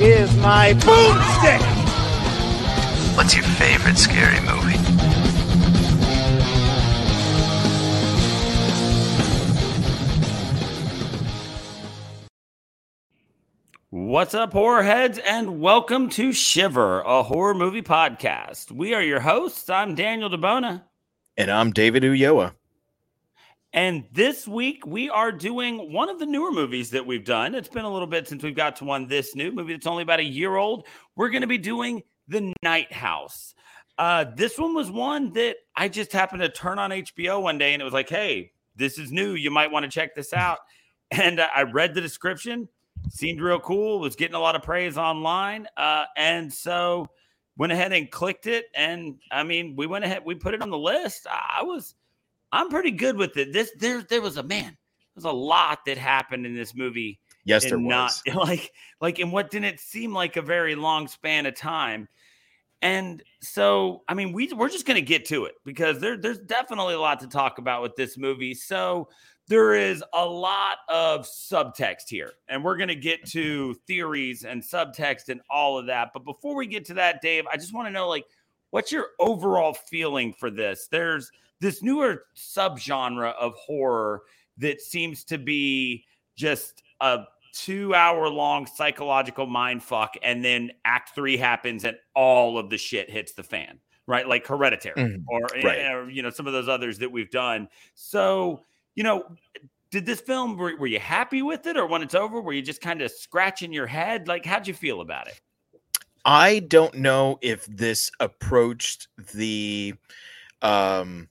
is my boomstick! What's your favorite scary movie? What's up, horror heads, and welcome to Shiver, a horror movie podcast. We are your hosts. I'm Daniel DeBona. And I'm David Uyoa. And this week we are doing one of the newer movies that we've done. It's been a little bit since we've got to one this new movie that's only about a year old. We're going to be doing The Night House. Uh, this one was one that I just happened to turn on HBO one day and it was like, hey, this is new. You might want to check this out. And uh, I read the description, seemed real cool, was getting a lot of praise online. Uh, and so went ahead and clicked it. And I mean, we went ahead, we put it on the list. I was I'm pretty good with it. This there there was a man. There's a lot that happened in this movie. Yes, there was. Not like like in what didn't seem like a very long span of time. And so, I mean, we we're just gonna get to it because there there's definitely a lot to talk about with this movie. So there is a lot of subtext here, and we're gonna get to theories and subtext and all of that. But before we get to that, Dave, I just want to know like what's your overall feeling for this? There's this newer subgenre of horror that seems to be just a two hour long psychological mind fuck and then act three happens and all of the shit hits the fan right? Like hereditary mm, or, right. or, you know some of those others that we've done. So you know did this film were, were you happy with it? Or when it's over were you just kind of scratching your head? Like how'd you feel about it? I don't know if this approached the um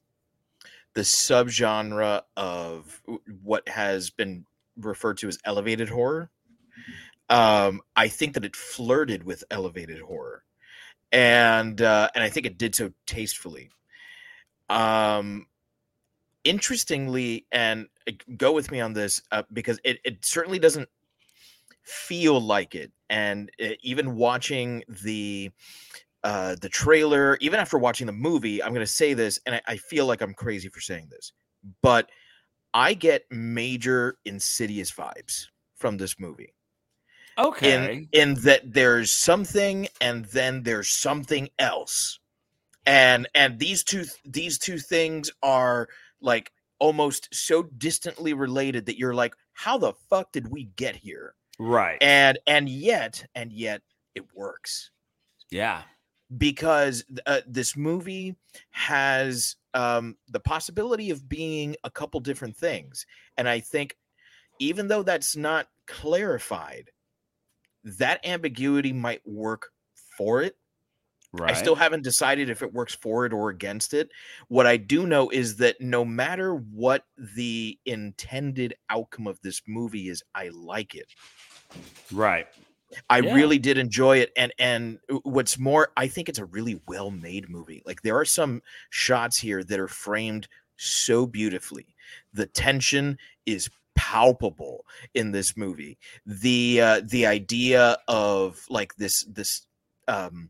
the subgenre of what has been referred to as elevated horror. Um, I think that it flirted with elevated horror, and uh, and I think it did so tastefully. Um, interestingly, and uh, go with me on this uh, because it, it certainly doesn't feel like it. And uh, even watching the uh, the trailer, even after watching the movie, I'm going to say this, and I, I, feel like I'm crazy for saying this, but I get major insidious vibes from this movie. Okay. In, in that there's something, and then there's something else, and and these two these two things are like almost so distantly related that you're like, how the fuck did we get here? Right. And and yet and yet it works. Yeah because uh, this movie has um, the possibility of being a couple different things. And I think, even though that's not clarified, that ambiguity might work for it. Right. I still haven't decided if it works for it or against it. What I do know is that no matter what the intended outcome of this movie is, I like it. Right. I yeah. really did enjoy it, and and what's more, I think it's a really well made movie. Like there are some shots here that are framed so beautifully. The tension is palpable in this movie. The uh, the idea of like this this um,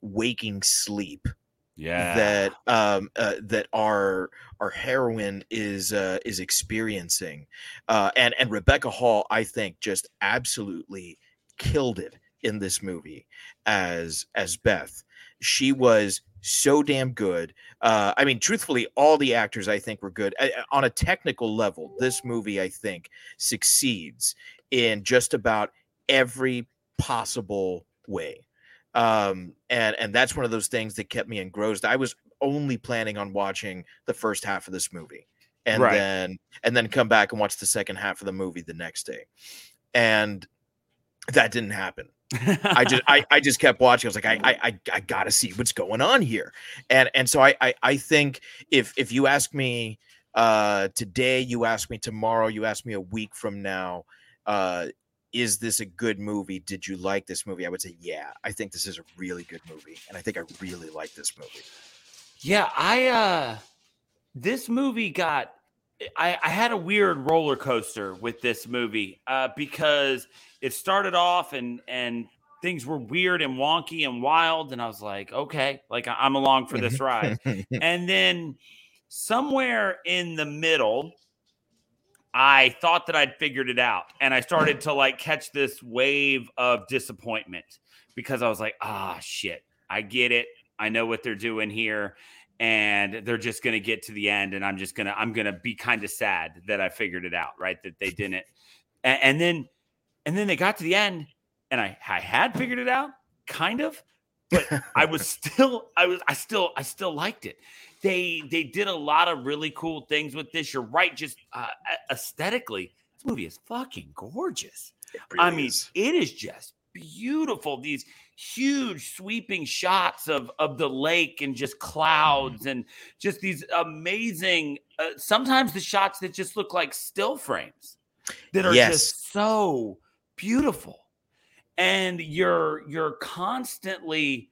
waking sleep yeah that um uh, that our our heroine is uh is experiencing uh and and rebecca hall i think just absolutely killed it in this movie as as Beth. She was so damn good. Uh, I mean, truthfully, all the actors I think were good I, on a technical level. This movie, I think, succeeds in just about every possible way. Um, and and that's one of those things that kept me engrossed. I was only planning on watching the first half of this movie, and right. then and then come back and watch the second half of the movie the next day. And that didn't happen. I just I, I just kept watching. I was like, I I I gotta see what's going on here. And and so I I, I think if if you ask me uh today, you ask me tomorrow, you ask me a week from now, uh is this a good movie? Did you like this movie? I would say, yeah, I think this is a really good movie, and I think I really like this movie. Yeah, I uh this movie got I, I had a weird roller coaster with this movie uh because it started off and and things were weird and wonky and wild and I was like, okay, like I'm along for this ride. and then somewhere in the middle I thought that I'd figured it out and I started to like catch this wave of disappointment because I was like, ah shit, I get it. I know what they're doing here and they're just going to get to the end and i'm just going to i'm going to be kind of sad that i figured it out right that they didn't. And, and, then and then they got to the end and i i had figured it out kind of but i was still i was i still i still liked it. They they did a lot of really cool things with this. You're right just uh, aesthetically this movie is fucking gorgeous. Really i mean is. it is just beautiful these huge sweeping shots of of the lake and just clouds and just these amazing uh, sometimes the shots that just look like still frames that are yes. just so beautiful and you're you're constantly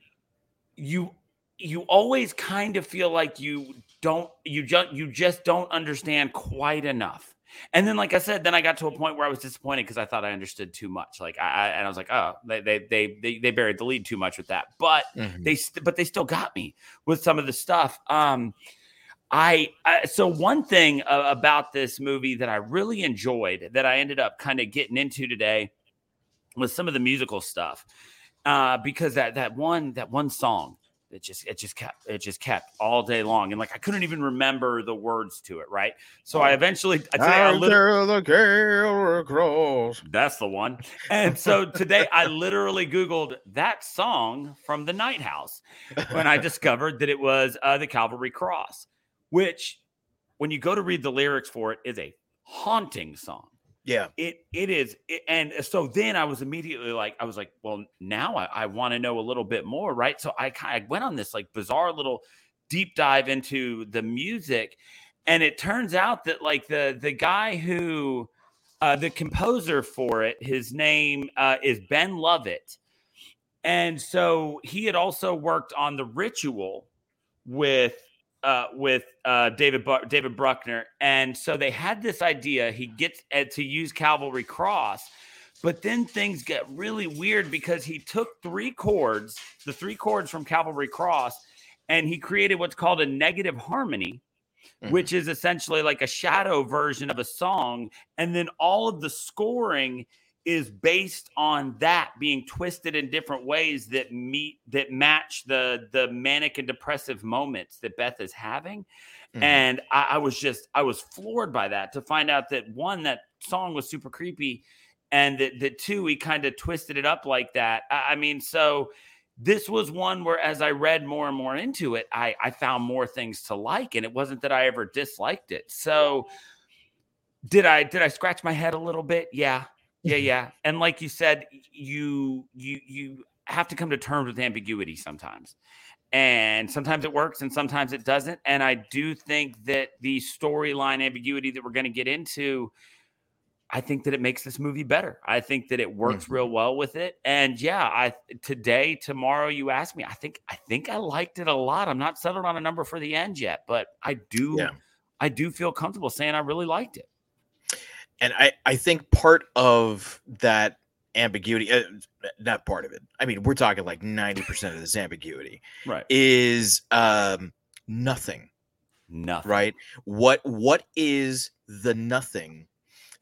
you you always kind of feel like you don't you just you just don't understand quite enough and then, like I said, then I got to a point where I was disappointed because I thought I understood too much. Like I, I, and I was like, oh, they they they they, buried the lead too much with that. But mm-hmm. they but they still got me with some of the stuff. Um, I, I so one thing uh, about this movie that I really enjoyed that I ended up kind of getting into today was some of the musical stuff. Uh, because that that one that one song it just it just kept it just kept all day long and like i couldn't even remember the words to it right? So i eventually I, I the gale across. that's the one. And so today i literally googled that song from the night house when i discovered that it was uh, the calvary cross which when you go to read the lyrics for it is a haunting song yeah. It it is. It, and so then I was immediately like, I was like, well, now I, I want to know a little bit more, right? So I kind of went on this like bizarre little deep dive into the music. And it turns out that like the the guy who uh, the composer for it, his name uh, is Ben Lovett. And so he had also worked on the ritual with uh, with uh, David Bu- David Bruckner, and so they had this idea. He gets uh, to use Calvary Cross, but then things get really weird because he took three chords, the three chords from Calvary Cross, and he created what's called a negative harmony, mm-hmm. which is essentially like a shadow version of a song, and then all of the scoring is based on that being twisted in different ways that meet that match the the manic and depressive moments that Beth is having. Mm-hmm. And I, I, was just I was floored by that to find out that one that song was super creepy, and that that two he kind of twisted it up like that. I, I mean, so this was one where as I read more and more into it, I I found more things to like, and it wasn't that I ever disliked it. So did I did I scratch my head a little bit? Yeah, yeah, yeah. And like you said, you you you have to come to terms with ambiguity sometimes. And sometimes it works and sometimes it doesn't. And I do think that the storyline ambiguity that we're going to get into, I think that it makes this movie better. I think that it works mm-hmm. real well with it. And yeah, I today, tomorrow, you ask me, I think I think I liked it a lot. I'm not settled on a number for the end yet, but I do yeah. I do feel comfortable saying I really liked it and I, I think part of that ambiguity uh, not part of it i mean we're talking like 90% of this ambiguity right. is um nothing nothing. right? What what is the nothing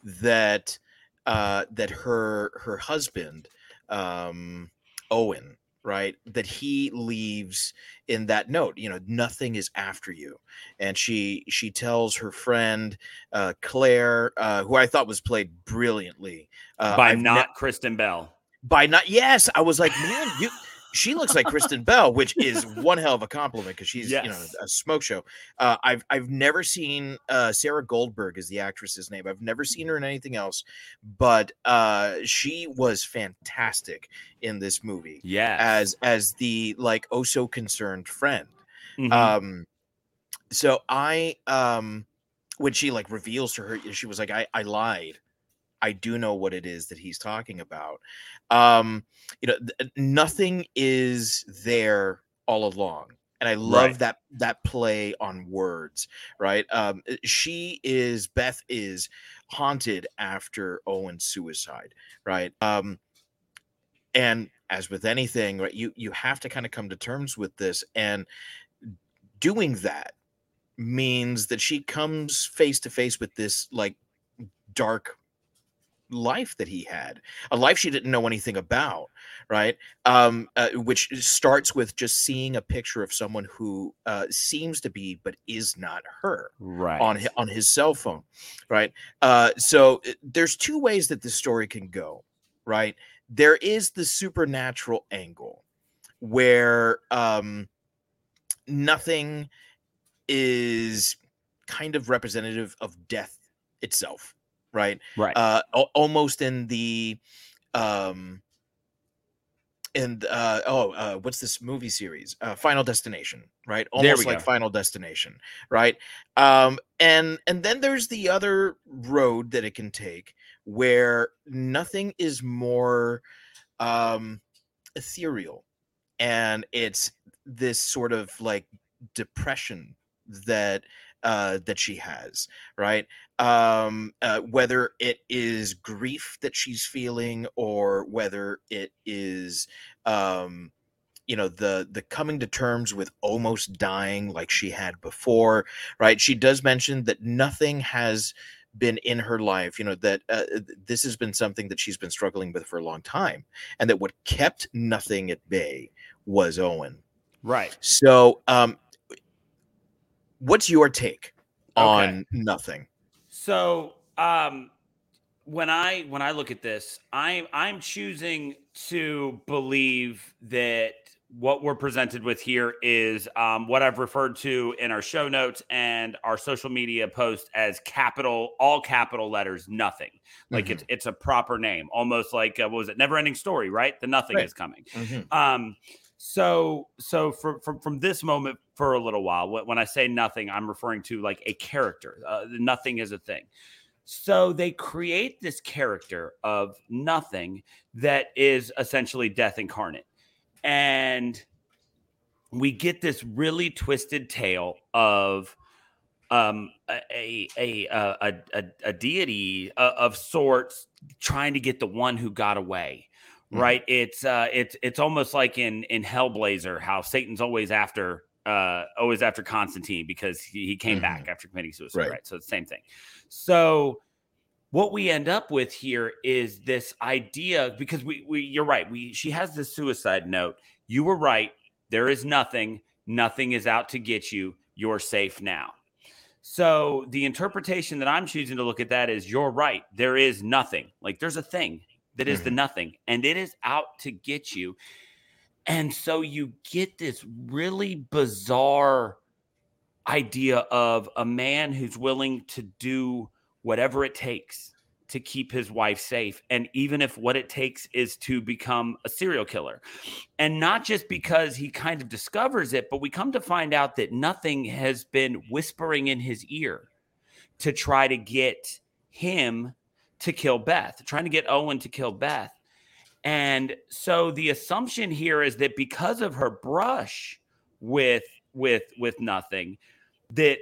that uh that her her husband um owen right that he leaves in that note you know nothing is after you. And she she tells her friend uh claire uh who i thought was played brilliantly uh, by I've not ne- kristen bell. By not yes i was like man you she looks like Kristen Bell, which is one hell of a compliment because she's yes. you know a smoke show. Uh, I've I've never seen uh, Sarah Goldberg is the actress's name. I've never seen her in anything else, but uh, she was fantastic in this movie. Yeah, as as the like oh so concerned friend. Mm-hmm. Um, so I um when she like reveals to her, she was like I I lied I do know what it is that he's talking about. Um, you know, th- nothing is there all along and I love Right. that that play on words, right? Um, uh, she is Beth is haunted after Owen's suicide, right? Um, and as with anything, right, you you have to kind of come to terms with this, and doing that means that she comes face to face with this like dark life that he had a life she didn't know anything about right? Um uh, which starts with just seeing a picture of someone who uh seems to be but is not her Right. on hi- on his cell phone right? Uh so uh, there's two ways that this story can go right? There is the supernatural angle where um nothing is kind of representative of death itself right Right. uh al- almost in the um and uh oh uh what's this movie series uh final destination right almost like go. final destination right um and and then there's the other road that it can take where nothing is more um ethereal and it's this sort of like depression that uh that she has right? Um uh, whether it is grief that she's feeling or whether it is um you know the the coming to terms with almost dying like she had before right? She does mention that nothing has been in her life you know that uh, this has been something that she's been struggling with for a long time and that what kept nothing at bay was owen. Right. so um what's your take on nothing So, um, when I when I look at this, I'm I'm choosing to believe that what we're presented with here is um, what I've referred to in our show notes and our social media post as capital, all capital letters, nothing. Like Mhm. it's it's a proper name, almost like uh, what was it? Never ending story, right? The nothing Right. is coming. Mhm. Um, so so from from from this moment for a little while, when I say nothing, I'm referring to like a character. Uh, nothing is a thing. So they create this character of nothing that is essentially death incarnate, and we get this really twisted tale of um a a a a, a, a deity uh, of sorts trying to get the one who got away Mhm. right? It's uh it's it's almost like in in hellblazer how satan's always after uh always after constantine because he, he came back after committing suicide Right. right. so it's the same thing. So what we end up with here is this idea because we, we you're right we she has this suicide note. You were right. There is nothing. Nothing is out to get you. You're safe now. So the interpretation that i'm choosing to look at that is you're right. There is nothing. Like there's a thing that is the mm-hmm. nothing and it is out to get you and so you get this really bizarre idea of a man who's willing to do whatever it takes to keep his wife safe. And even if what it takes is to become a serial killer. And not just because he kind of discovers it, but we come to find out that nothing has been whispering in his ear to try to get him to kill Beth, trying to get Owen to kill Beth. And so the assumption here is that because of her brush with with with nothing, that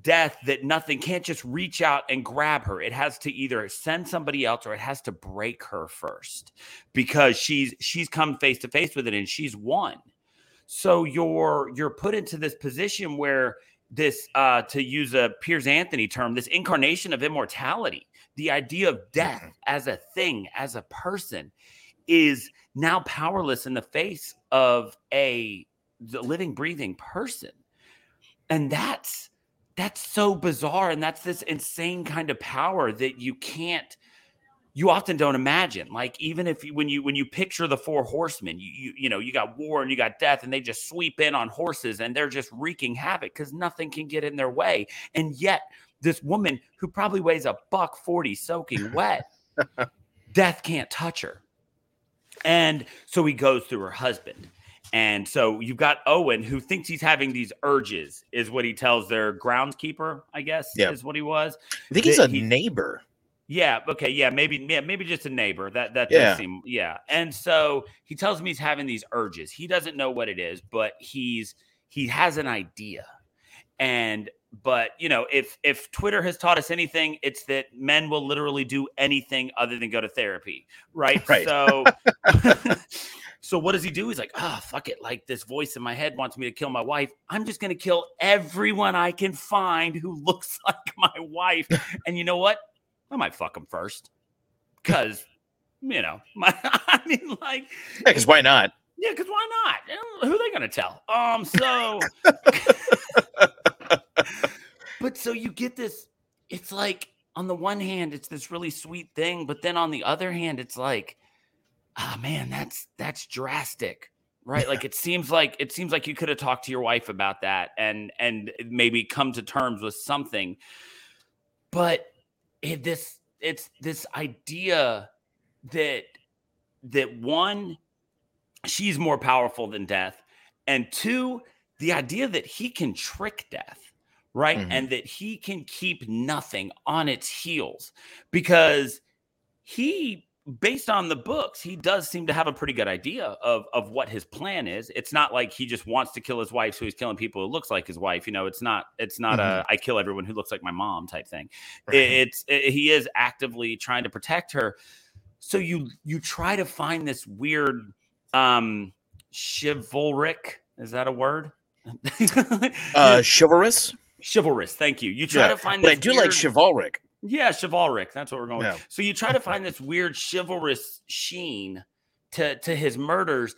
death that nothing can't just reach out and grab her. It has to either send somebody else or it has to break her first because she's she's come face to face with it and she's won. So you're you're put into this position where this uh to use a Piers Anthony term, this incarnation of immortality, the idea of death mm-hmm. as a thing, as a person is now powerless in the face of a the living breathing person. And that's that's so bizarre and that's this insane kind of power that you can't you often don't imagine. Like even if you when you when you picture the four horsemen you you, you know you got war and you got death and they just sweep in on horses and they're just wreaking havoc because nothing can get in their way. And yet this woman who probably weighs a buck 40 soaking wet death can't touch her and so he goes through her husband and so you've got Owen who thinks he's having these urges, is what he tells their groundskeeper, I guess, Yeah. is what he was. I think he's a he- neighbor. Yeah. Okay. Yeah. Maybe. Yeah. Maybe just a neighbor. That that Yeah. does seem. Yeah. And so he tells me he's having these urges. He doesn't know what it is, but he's he has an idea. And but you know, if if Twitter has taught us anything, it's that men will literally do anything other than go to therapy. Right. Right. So. So what does he do? He's like, ah, fuck it. Like this voice in my head wants me to kill my wife. I'm just gonna kill everyone I can find who looks like my wife. and you know what? I might fuck him first, because you know, my. I mean, like, Yeah, because why not? yeah, because why not? Who are they gonna tell? Um, so, but so you get this. It's like on the one hand, it's this really sweet thing, but then on the other hand, it's like, ah, man, that's that's drastic, right? Like it seems like it seems like you could have talked to your wife about that and and maybe come to terms with something, but it, this it's this idea that that one she's more powerful than death and two the idea that he can trick death right? Mhm. and that he can keep nothing on its heels because he based on the books he does seem to have a pretty good idea of of what his plan is. It's not like he just wants to kill his wife so he's killing people who looks like his wife you know? It's not it's not a i kill everyone who looks like my mom type thing. Right. it's it, he is actively trying to protect her. So you you try to find this weird um chivalric is that a word? Uh, chivalrous. Chivalrous thank you you try Yeah, to find but I do like chivalric. yeah, chivalric. That's what we're going. Yeah. with. So you try to find this weird chivalrous sheen to to his murders,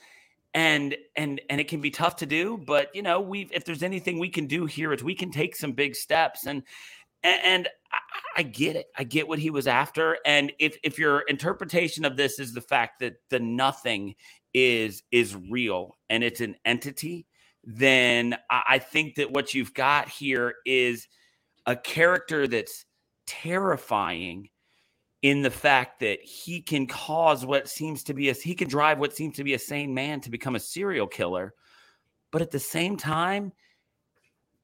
and and and it can be tough to do. But you know, we if there's anything we can do here, it's we can take some big steps. And and, and I, I get it. I get what he was after. And if if your interpretation of this is the fact that the nothing is is real and it's an entity, then I, think that what you've got here is a character that's terrifying in the fact that he can cause what seems to be a he can drive what seems to be a sane man to become a serial killer but at the same time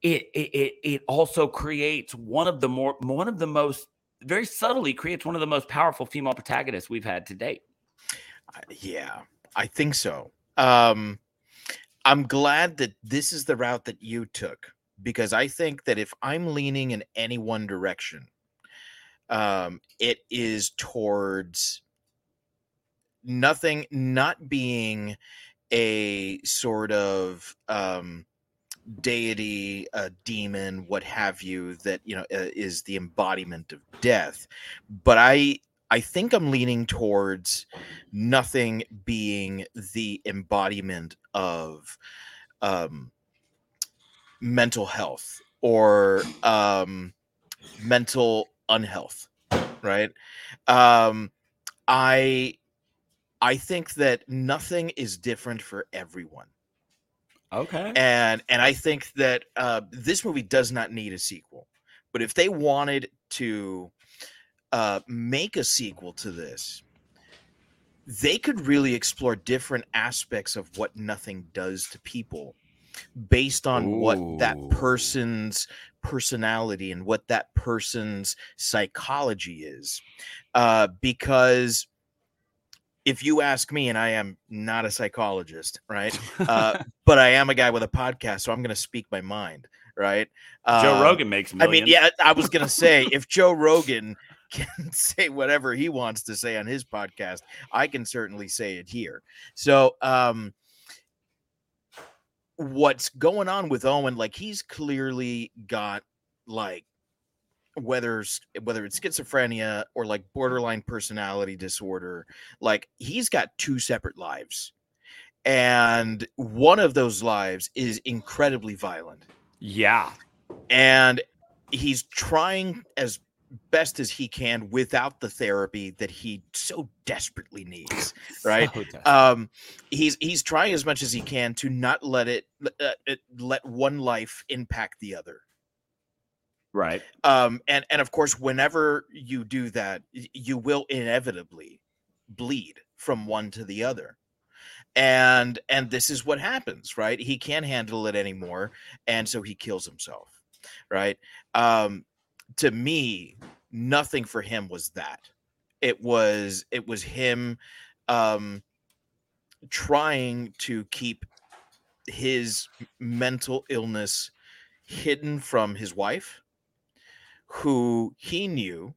it it it, also creates one of the more one of the most very subtly creates one of the most powerful female protagonists we've had to date Yeah, I think so. Um, I'm glad that this is the route that you took because I think that if I'm leaning in any one direction, um, it is towards nothing not being a sort of um, deity, a demon, what have you, that you know uh, is the embodiment of death. But I, I think I'm leaning towards nothing being the embodiment of um, mental health or um, mental unhealth right? Um, i i think that nothing is different for everyone. Okay. And and i think that uh, this movie does not need a sequel but if they wanted to uh, make a sequel to this they could really explore different aspects of what nothing does to people based on what that person's personality and what that person's psychology is. Uh, because if you ask me and i am not a psychologist right uh, but I am a guy with a podcast, so I'm going to speak my mind, right? joe Um, rogan makes I mean, yeah, I was going to say if Joe Rogan can say whatever he wants to say on his podcast, I can certainly say it here. So, um, what's going on with Owen? Like, he's clearly got like whether whether it's schizophrenia or like borderline personality disorder like he's got two separate lives and one of those lives is incredibly violent yeah and he's trying as best as he can without the therapy that he so desperately needs right? So desperate. um he's he's trying as much as he can to not let it uh, it- let one life impact the other. Right. Um and and of course whenever you do that you will inevitably bleed from one to the other. And and this is what happens right? He can't handle it anymore and so he kills himself right? Um to me nothing for him was that. It was it was him um trying to keep his mental illness hidden from his wife who he knew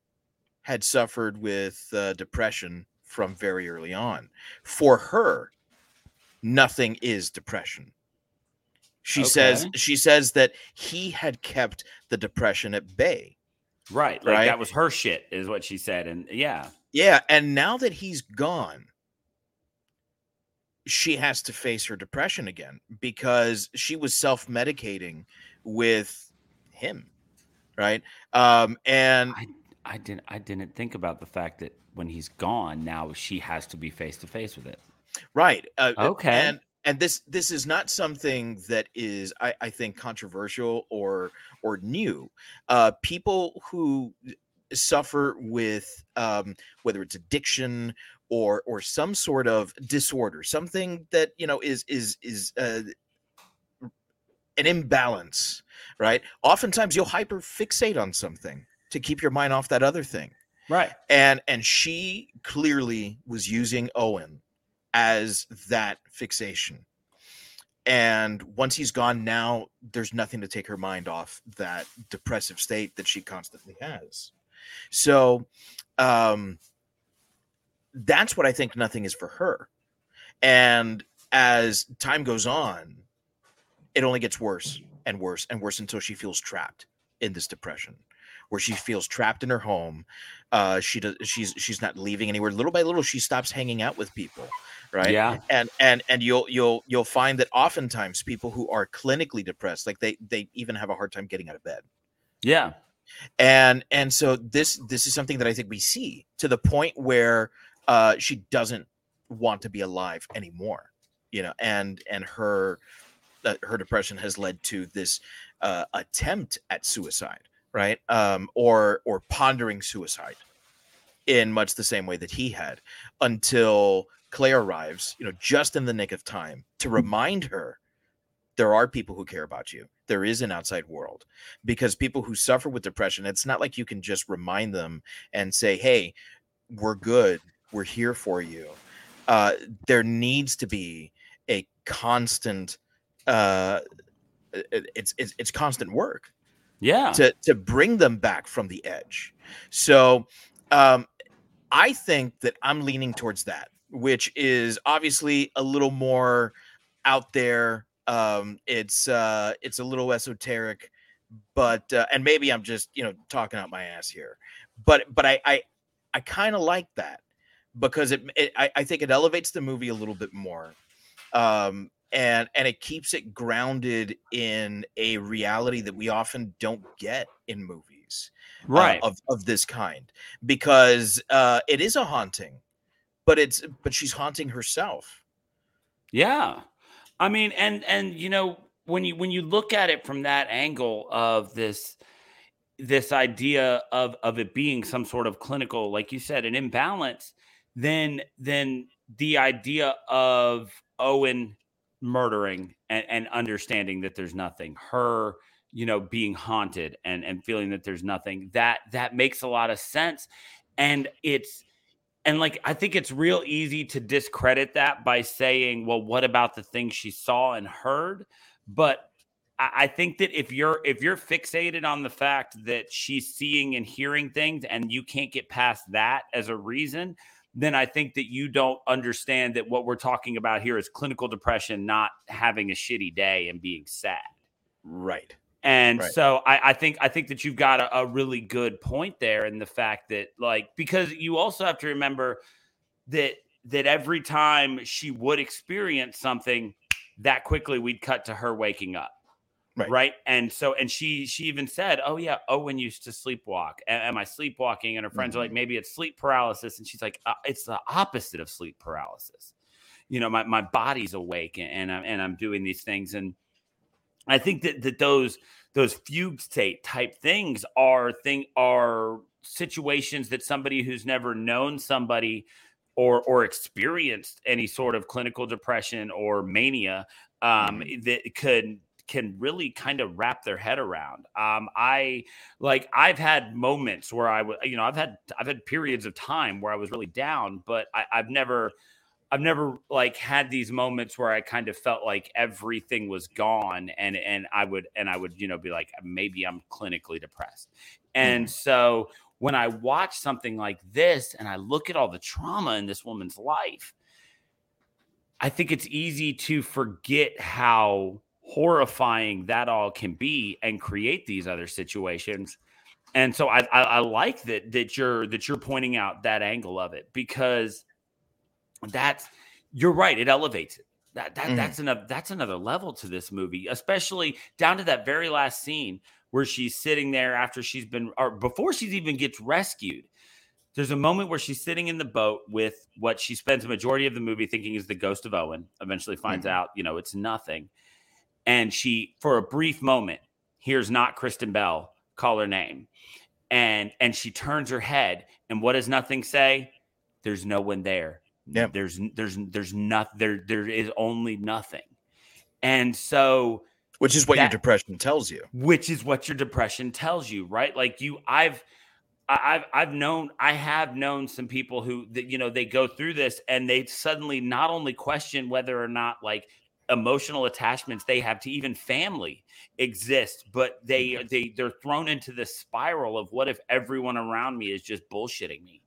had suffered with uh, depression from very early on. For her, nothing is depression. She says she says that he had kept the depression at bay. Right. Like Right. that was her shit, is what she said. And yeah. Yeah, and now that he's gone, she has to face her depression again because she was self-medicating with him, right? Um and I I didn't I didn't think about the fact that when he's gone, now she has to be face to face with it. right uh, Okay. and and this this is not something that is I, I think controversial or or new. Uh people who suffer with um whether it's addiction or or some sort of disorder something that you know is is is uh an imbalance right? Oftentimes you'll hyper fixate on something to keep your mind off that other thing. Right. and and she clearly was using owen as that fixation. And once he's gone now there's nothing to take her mind off that depressive state that she constantly has. So um that's what i think nothing is for her. And as time goes on it only gets worse and worse and worse until she feels trapped in this depression where she feels trapped in her home uh she does she's she's not leaving anywhere little by little she stops hanging out with people right Yeah. and and and you'll you'll you'll find that oftentimes people who are clinically depressed like they they even have a hard time getting out of bed Yeah. and and so this this is something that i think we see to the point where uh she doesn't want to be alive anymore you know and and her uh, her depression has led to this uh attempt at suicide right? Um or or pondering suicide in much the same way that he had until claire arrives you know just in the nick of time to remind her there are people who care about you. There is an outside world. Because people who suffer with depression it's not like you can just remind them and say hey we're good. We're here for you. Uh there needs to be a constant uh it's it's, it's constant work Yeah. to to bring them back from the edge. So um I think that I'm leaning towards that, which is obviously a little more out there. Um it's uh it's a little esoteric, but uh, and maybe I'm just, you know, talking out my ass here. But but I I I kind of like that because it, it I, I think it elevates the movie a little bit more. Um and and it keeps it grounded in a reality that we often don't get in movies uh, right. of of this kind because uh it is a haunting but it's but she's haunting herself Yeah. I mean, and and you know, when you when you look at it from that angle of this this idea of of it being some sort of clinical, like you said, an imbalance, then then the idea of Owen murdering and, and understanding that there's nothing, her, you know, being haunted and and feeling that there's nothing, that that makes a lot of sense. And it's and like I think it's real easy to discredit that by saying, well, what about the things she saw and heard? But I I think that if you're if you're fixated on the fact that she's seeing and hearing things and you can't get past that as a reason, then I think that you don't understand that what we're talking about here is clinical depression, not having a shitty day and being sad. right And Right. so I, I think I think that you've got a, a really good point there in the fact that like because you also have to remember that that every time she would experience something that quickly we'd cut to her waking up. Right. And so and she she even said, Oh yeah, Owen used to sleepwalk. Am I sleepwalking? And her friends are like, maybe it's sleep paralysis. And she's like, uh, it's the opposite of sleep paralysis. You know, my, my body's awake and, and I'm and I'm doing these things. And I think that that those those fugue state type things are thing are situations that somebody who's never known somebody or or experienced any sort of clinical depression or mania um, that could can really kind of wrap their head around. Um, I like I've had moments where I would, you know, I've had I've had periods of time where I was really down, but I, I've never I've never like had these moments where I kind of felt like everything was gone and and I would and I would you know be like maybe I'm clinically depressed. And mm. so when I watch something like this and I look at all the trauma in this woman's life, I think it's easy to forget how horrifying that all can be and create these other situations. And so I, I, I like that that you're that you're pointing out that angle of it because that's you're right. It elevates it. That, that mm. that's another that's another level to this movie, especially down to that very last scene where she's sitting there after she's been or before she even gets rescued there's a moment where she's sitting in the boat with what she spends a majority of the movie thinking is the ghost of Owen. Eventually finds mm-hmm. out, you know, it's nothing. And she, for a brief moment, hears not Kristen Bell call her name. And and she turns her head. And what does nothing say? There's no one there. Yeah. There's there's there's nothing there there is only nothing. And so which is what that, your depression tells you. Which is what your depression tells you, right? Like you I've I've I've known I have known some people who that you know they go through this and they suddenly not only question whether or not like emotional attachments they have to even family exist, but they they they're thrown into this spiral of what if everyone around me is just bullshitting me,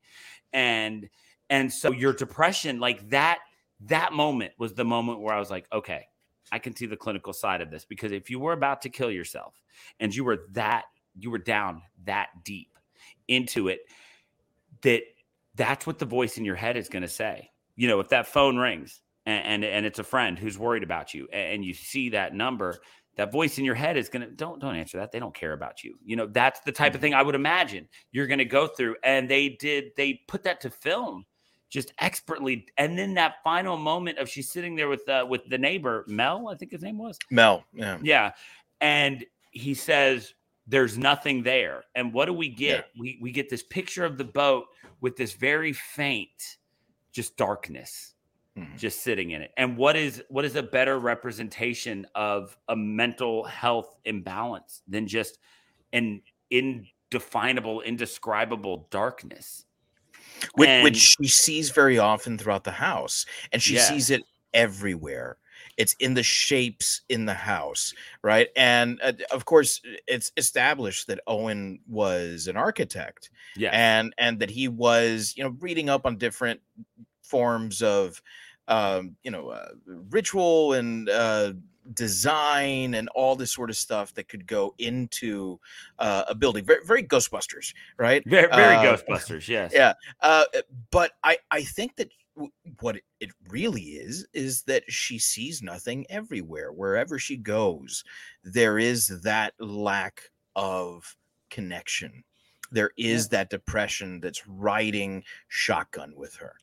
and and so your depression like that that moment was the moment where I was like okay I can see the clinical side of this because if you were about to kill yourself and you were that you were down that deep into it that that's what the voice in your head is going to say. You know, if that phone rings and, and, and it's a friend who's worried about you and you see that number, that voice in your head is going to don't don't answer that. They don't care about you. You know, that's the type of thing I would imagine you're going to go through. And they did they put that to film just expertly. And then that final moment of she's sitting there with uh, with the neighbor Mel, I think his name was Mel. Yeah, yeah, and he says, there's nothing there. And what do we get? Yeah. We we get this picture of the boat with this very faint, just darkness, mm-hmm. just sitting in it. And what is what is a better representation of a mental health imbalance than just an indefinable, indescribable darkness? Which, and, which she sees very often throughout the house, and she yeah. sees it everywhere it's in the shapes in the house right and uh, of course it's established that owen was an architect yeah and and that he was you know reading up on different forms of um you know uh, ritual and uh design and all this sort of stuff that could go into uh, a building. Very, very Ghostbusters, right? Very, very uh, Ghostbusters. Yes. Yeah. Uh, but I, I think that what it really is is that she sees nothing everywhere wherever she goes there is that lack of connection there is yeah. that depression that's riding shotgun with her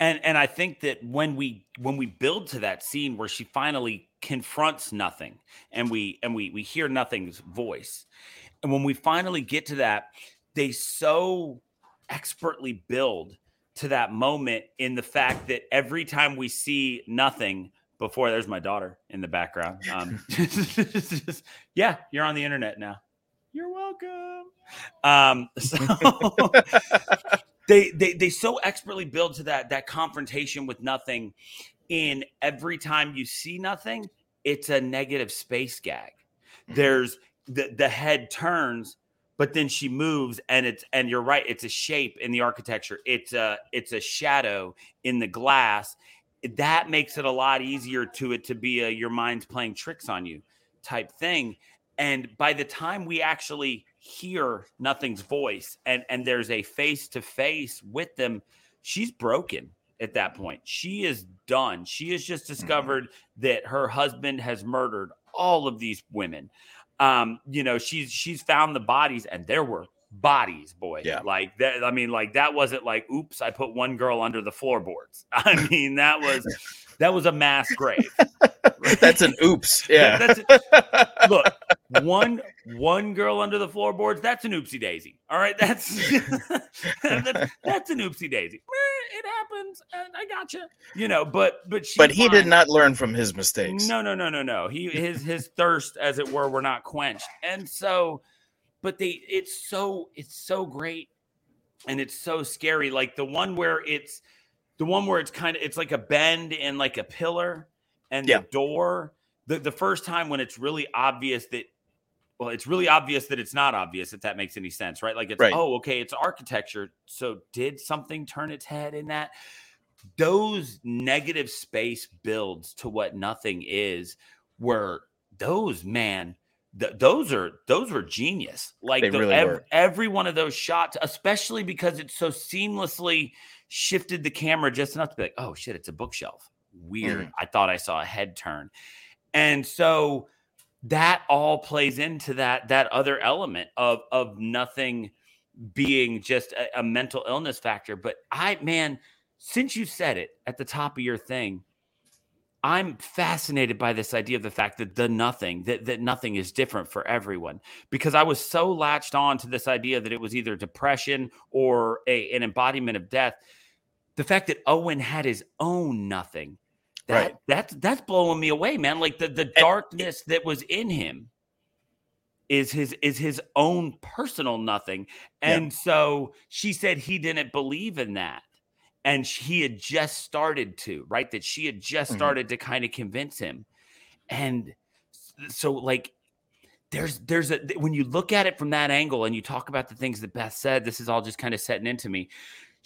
and and i think that when we when we build to that scene where she finally confronts nothing and we and we we hear nothing's voice and when we finally get to that they so expertly build to that moment in the fact that every time we see nothing before there's my daughter in the background. Um, yeah you're on the internet now. You're welcome. Um, so they, they they so expertly build to that that confrontation with nothing in every time you see nothing it's a negative space gag. Mm-hmm. there's the the head turns but then she moves and it's and you're right it's a shape in the architecture. It's a it's a shadow in the glass. That makes it a lot easier to it to be a your mind's playing tricks on you type thing. And by the time we actually hear nothing's voice and and there's a face to face with them she's broken at that point she is done she has just mm-hmm. discovered mm-hmm. that her husband has murdered all of these women um, you know, she's she's found the bodies, and there were bodies, boy. Yeah. Like that. I mean, like that wasn't like, oops, I put one girl under the floorboards. I mean, that was that was a mass grave. That's an oops. Yeah. That's it. Look, one one girl under the floorboards. That's an oopsie daisy. All right, that's that's, that's an oopsie daisy. It happens, and I gotcha. You know, but but she but he did not learn from his mistakes. no, no, no, no, no. He his his thirst, as it were, were not quenched, and so, but they, it's so it's so great, and it's so scary. Like the one where it's the one where it's kind of it's like a bend in like a pillar, and Yeah. the door. The the first time when it's really obvious that. Well, it's really obvious that it's not obvious if that makes any sense, right? Like it's Right. oh, okay, it's architecture. So did something turn its head in that? those negative space builds to what nothing is were those man th- those are those were genius like the- really ev- every one of those shots especially because it's so seamlessly shifted the camera just enough to be like oh shit it's a bookshelf. Weird. Mhm. i thought i saw a head turn. And so that all plays into that that other element of of nothing being just a, a mental illness factor. But i man since you said it at the top of your thing i'm fascinated by this idea of the fact that the nothing that, that nothing is different for everyone. Because i was so latched on to this idea that it was either depression or a, an embodiment of death the fact that owen had his own nothing that Right. that's that's blowing me away man like the the darkness that was in him is his is his own personal nothing Yeah. and so she said he didn't believe in that and he had just started to right that she had just Mhm. started to kind of convince him and so like there's there's a when you look at it from that angle and you talk about the things that beth said this is all just kind of setting into me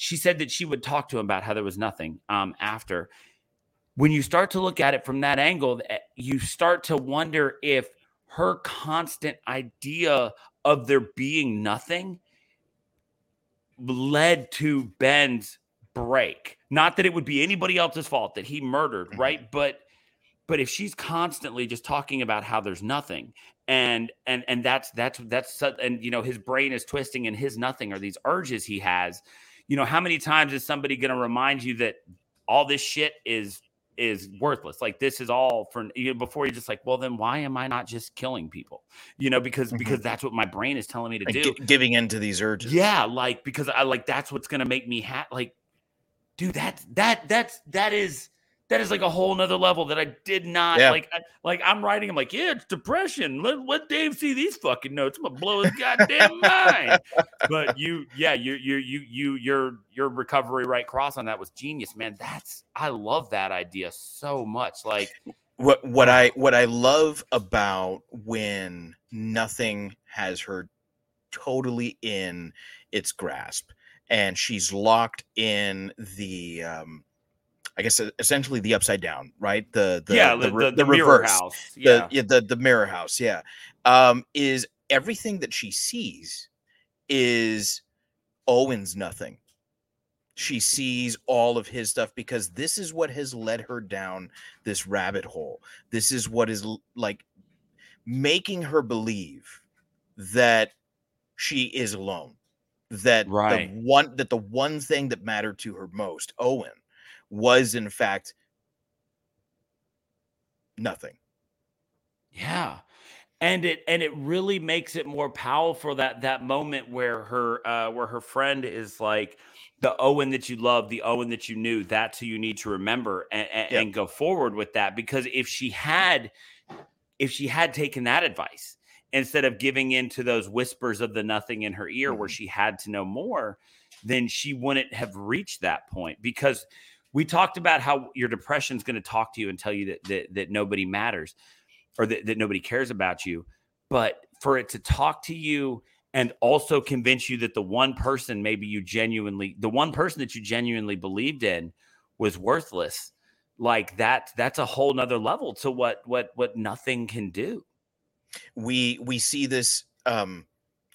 she said that she would talk to him about how there was nothing um after when you start to look at it from that angle eh, you start to wonder if her constant idea of there being nothing led to Ben's break. Not that it would be anybody else's fault that he murdered, Mhm. right? But but if she's constantly just talking about how there's nothing and and and that's that's that's and you know his brain is twisting and his nothing are these urges he has you know how many times is somebody going to remind you that all this shit is is worthless like this is all for you know, before you're just like well then why am i not just killing people you know because Mhm. because that's what my brain is telling me to Like, do gi- giving in to these urges. yeah, like because I like that's what's gonna make me happy. Like, dude, that's that that's that is that is like a whole nother level that I did not Yeah. like. I, like I'm writing, I'm like, yeah, it's depression. Let let Dave see these fucking notes. I'm gonna blow his goddamn mind. But you, yeah, you you you you your your recovery right cross on that was genius, man. That's I love that idea so much. Like, what what I what I love about when nothing has her totally in its grasp and she's locked in the um I guess essentially the upside down, right? The the yeah, the, the, the, the mirror reverse, house. the, Yeah, yeah, the the mirror house, yeah. Um is everything that she sees is Owen's nothing. She sees all of his stuff because this is what has led her down this rabbit hole. This is what is like making her believe that she is alone. That Right. the one that the one thing that mattered to her most, Owen, was in fact nothing. Yeah. And it and it really makes it more powerful that that moment where her uh where her friend is like the Owen that you love, the Owen that you knew, that's who you need to remember and, and, Yeah. and go forward with that. Because if she had if she had taken that advice instead of giving in to those whispers of the nothing in her ear where Mhm. she had to know more, then she wouldn't have reached that point because we talked about how your depression is going to talk to you and tell you that that, that nobody matters or that, that nobody cares about you but for it to talk to you and also convince you that the one person maybe you genuinely the one person that you genuinely believed in was worthless like that that's a whole nother level to what what what nothing can do. We we see this um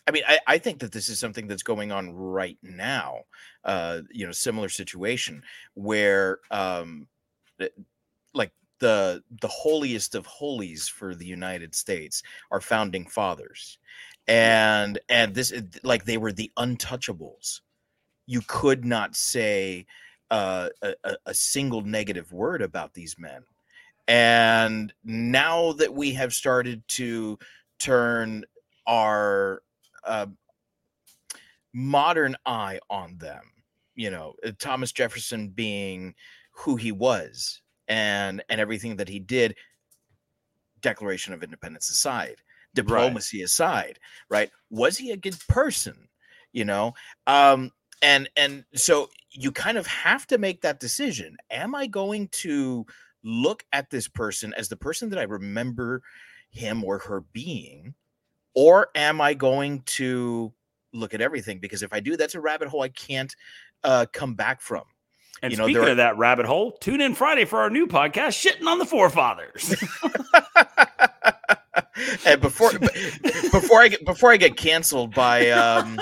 i mean I, I think that this is something that's going on right now uh you know similar situation where um like the the holiest of holies for the united states are founding fathers. And and this like they were the untouchables. You could not say uh, a, a single negative word about these men. And now that we have started to turn our uh, modern eye on them you know uh, thomas jefferson being who he was and and everything that he did. Declaration of independence aside diplomacy right. aside right? Was he a good person you know? Um and and so you kind of have to make that decision. Am i going to look at this person as the person that i remember him or her being or am i going to look at everything because if i do that's a rabbit hole i can't uh, come back from and you know, speaking of that rabbit hole, tune in Friday for our new podcast, Shitting on the Forefathers. and before before I get before I get canceled by um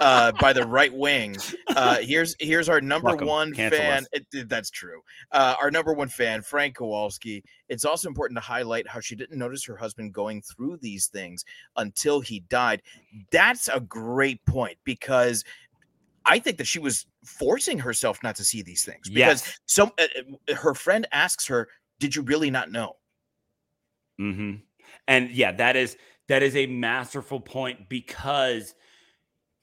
uh by the right wing, uh here's here's our number Welcome. one Cancel fan. It, that's true. Uh our number one fan, Frank Kowalski. It's also important to highlight how she didn't notice her husband going through these things until he died. That's a great point because I think that she was forcing herself not to see these things because yes. some uh, uh her friend asks her, "Did you really not know?" Mm-hmm. And yeah, that is that is a masterful point because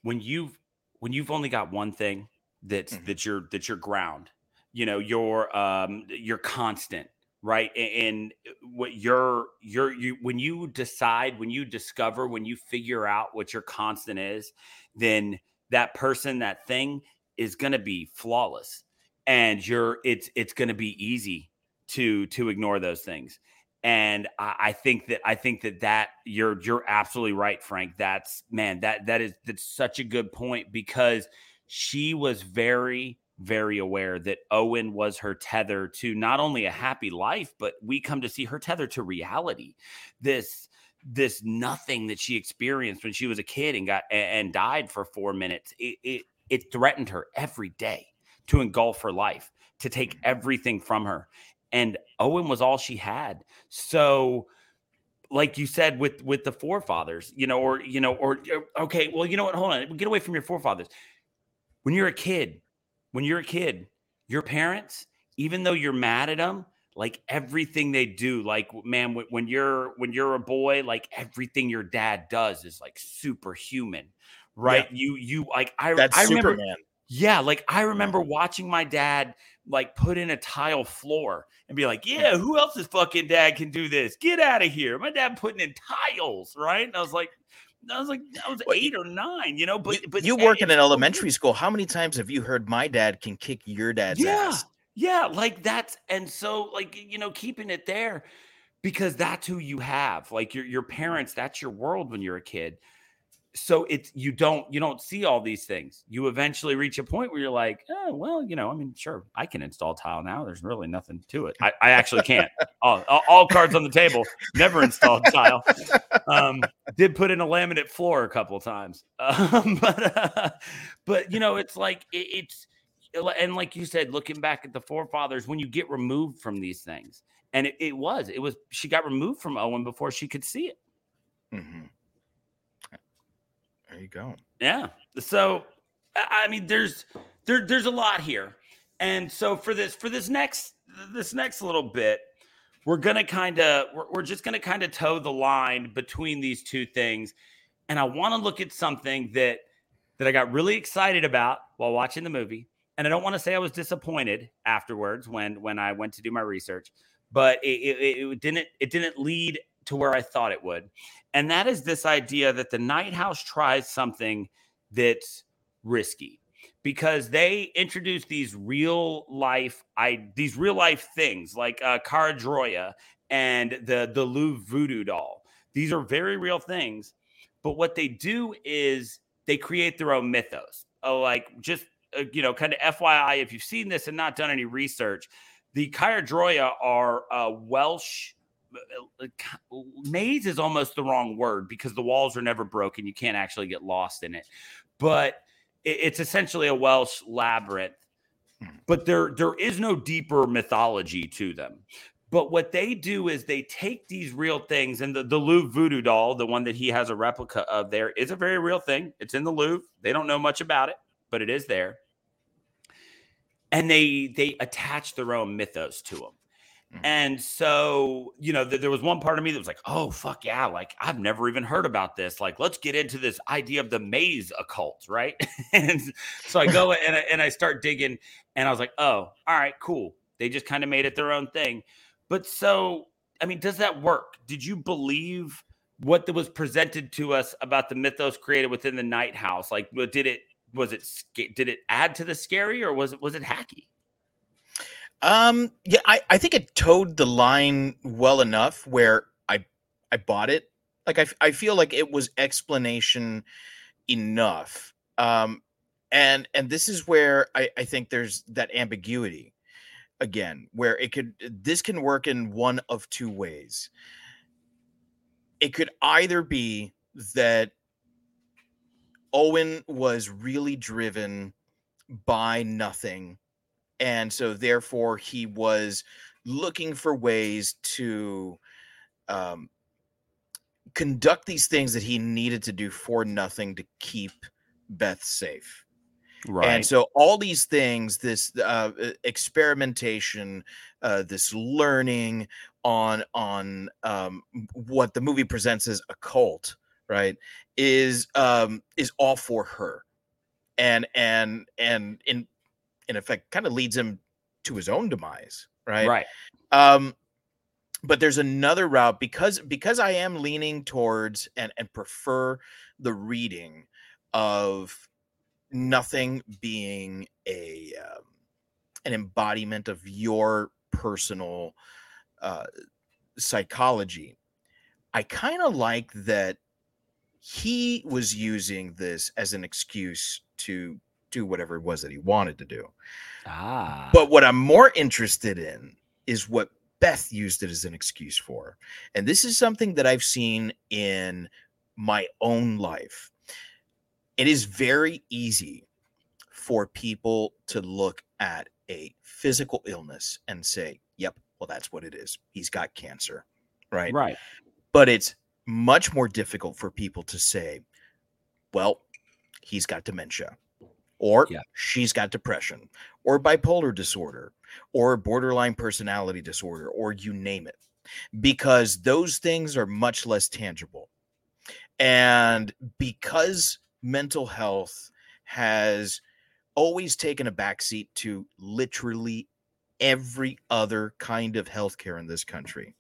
when you've when you've only got one thing that's mm-hmm. that you're that you're ground, you know, your um your constant, right? And what your your you when you decide, when you discover, when you figure out what your constant is, then that person, that thing is going to be flawless and you're it's it's going to be easy to to ignore those things and I, I, think that I think that that you're you're absolutely right, Frank. That's man, that that is that's such a good point because she was very very aware that Owen was her tether to not only a happy life, but we come to see her tether to reality. This this nothing that she experienced when she was a kid and got and died for four minutes. It it, it threatened her every day to engulf her life, to take mm-hmm. everything from her and Owen was all she had. So like you said with with the forefathers, you know, or you know, or okay, well, you know what? Hold on, get away from your forefathers. When you're a kid, when you're a kid, your parents, even though you're mad at them, like everything they do, like man, when you're when you're a boy, like everything your dad does is like superhuman, right? Yeah. You you like I That's I remember, Superman. Yeah, like I remember watching my dad like put in a tile floor and be like, "Yeah, who else's fucking dad can do this? Get out of here!" My dad putting in tiles, right? And I was like, I was like, I was eight or nine, you know. But you, but you work in an elementary school. How many times have you heard my dad can kick your dad's yeah, ass? Yeah, like that's and so like you know, keeping it there because that's who you have. Like your your mm-hmm. parents, that's your world when you're a kid so it's you don't you don't see all these things. You eventually reach a point where you're like oh well you know i mean sure i can install tile now there's really nothing to it. I, I actually can't. All, all, cards on the table never installed tile. Um, did put in a laminate floor a couple times. Um, but uh, but you know it's like it, it's and like you said looking back at the forefathers when you get removed from these things and it, it was it was she got removed from owen before she could see it. Mm-hmm. There you go. Yeah. So I mean there's there there's a lot here. And so for this for this next this next little bit, we're gonna kind of we're, we're just gonna kind of toe the line between these two things. And I want to look at something that that I got really excited about while watching the movie. And I don't want to say I was disappointed afterwards when when I went to do my research, but it, it, it didn't it didn't lead to where I thought it would. And that is this idea that the Night House tries something that's risky because they introduce these real life I these real life things like uh Caerdroia and the the Louvre voodoo doll. These are very real things, but what they do is they create their own mythos. Oh, like just uh, you know, kind of FYI, if you've seen this and not done any research, the Caerdroia are uh, Welsh uh, uh, maze is almost the wrong word because the walls are never broken. You can't actually get lost in it, but it's essentially a Welsh labyrinth. Hmm. But there, there is no deeper mythology to them. But what they do is they take these real things, and the, the Louvre voodoo doll, the one that he has a replica of there, is a very real thing. It's in the Louvre. They don't know much about it, but it is there. And they they attach their own mythos to them. Mm-hmm. And so, you know, th- there was one part of me that was like, oh, fuck yeah. Like, I've never even heard about this. Like, let's get into this idea of the maze occult, right? and so I go and I, and I start digging, and I was like, oh, all right, cool. They just kind of made it their own thing. But so, I mean, does that work? Did you believe what was presented to us about the mythos created within the Night House? Like, did it, was it, did it add to the scary or was it, was it hacky? Um, yeah, I, I think it towed the line well enough where I I bought it. Like I, I feel like it was explanation enough. Um, and and this is where I, I think there's that ambiguity again, where it could this can work in one of two ways. It could either be that Owen was really driven by nothing and so therefore he was looking for ways to um, conduct these things that he needed to do for nothing to keep Beth safe. Right. And so all these things, this uh, experimentation, uh, this learning on on um, what the movie presents as a cult, right, is um, is all for her, and and and in in effect kind of leads him to his own demise right? Right. Um but there's another route because because i am leaning towards and and prefer the reading of nothing being a um, an embodiment of your personal uh psychology i kind of like that he was using this as an excuse to do whatever it was that he wanted to do. Ah. But what I'm more interested in is what Beth used it as an excuse for. And this is something that I've seen in my own life. It is very easy for people to look at a physical illness and say, yep, well, that's what it is. He's got cancer. Right. Right. But it's much more difficult for people to say, well, he's got dementia or Yeah. she's got depression or bipolar disorder or borderline personality disorder or you name it because those things are much less tangible and because mental health has always taken a backseat to literally every other kind of healthcare in this country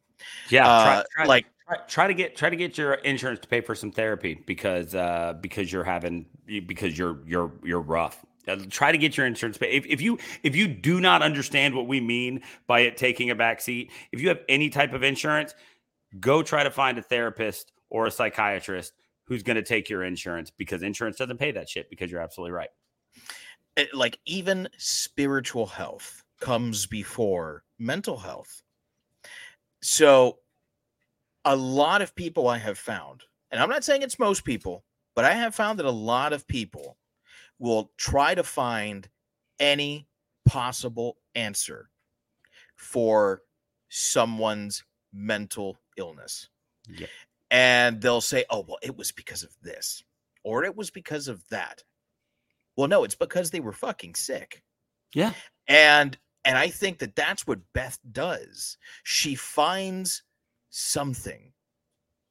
Yeah. try- uh, try- like try, try to get try to get your insurance to pay for some therapy because uh because you're having because you're you're you're rough Uh, try to get your insurance pay if, if you if you do not understand what we mean by it taking a back seat if you have any type of insurance go try to find a therapist or a psychiatrist who's going to take your insurance because insurance doesn't pay that shit because you're absolutely right it- like even spiritual health comes before mental health. So a lot of people I have found, and I'm not saying it's most people, but I have found that a lot of people will try to find any possible answer for someone's mental illness. Yep. And they'll say, "Oh, well, it was because of this." Or it was because of that. Well, no, it's because they were fucking sick yeah and and i think that that's what beth does she finds something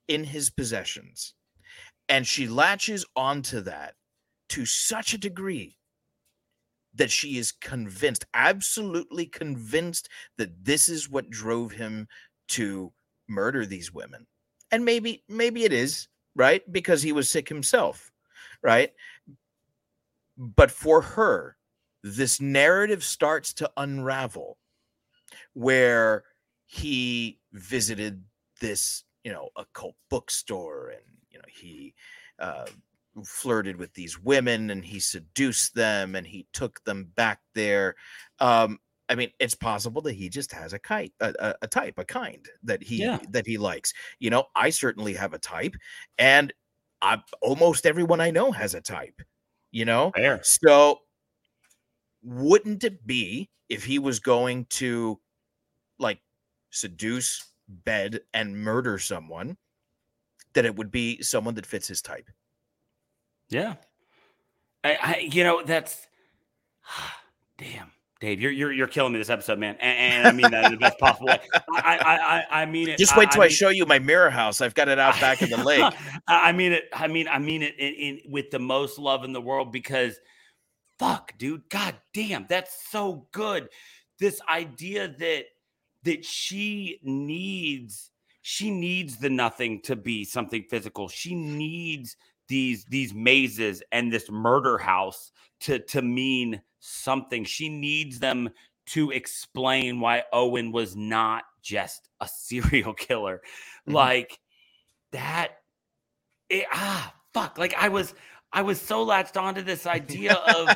in his possessions and she latches onto that to such a degree that she is convinced absolutely convinced that this is what drove him to murder these women. And maybe maybe it is right? Because he was sick himself right? But for her this narrative starts to unravel where he visited this you know occult bookstore and you know he uh, flirted with these women and he seduced them and he took them back there. Um i mean it's possible that he just has a kite a, a, type a kind that he Yeah. that he likes. You know i certainly have a type and I, almost everyone i know has a type you know? Fair. So, wouldn't it be if he was going to like seduce, bed, and murder someone, that it would be someone that fits his type. Yeah. I, I you know, that's damn. Dave, you're you're you're killing me this episode, man, and, and I mean that in the best possible way. I I I, I mean it. Just wait till I, I mean, show you my mirror house. I've got it out back in the lake. I mean it. I mean I mean it in, in with the most love in the world because, fuck, dude, god damn, that's so good. This idea that that she needs she needs the nothing to be something physical. She needs these these mazes and this murder house to to mean something. She needs them to explain why Owen was not just a serial killer. Mhm. Like that it, ah fuck like I was I was so latched onto this idea of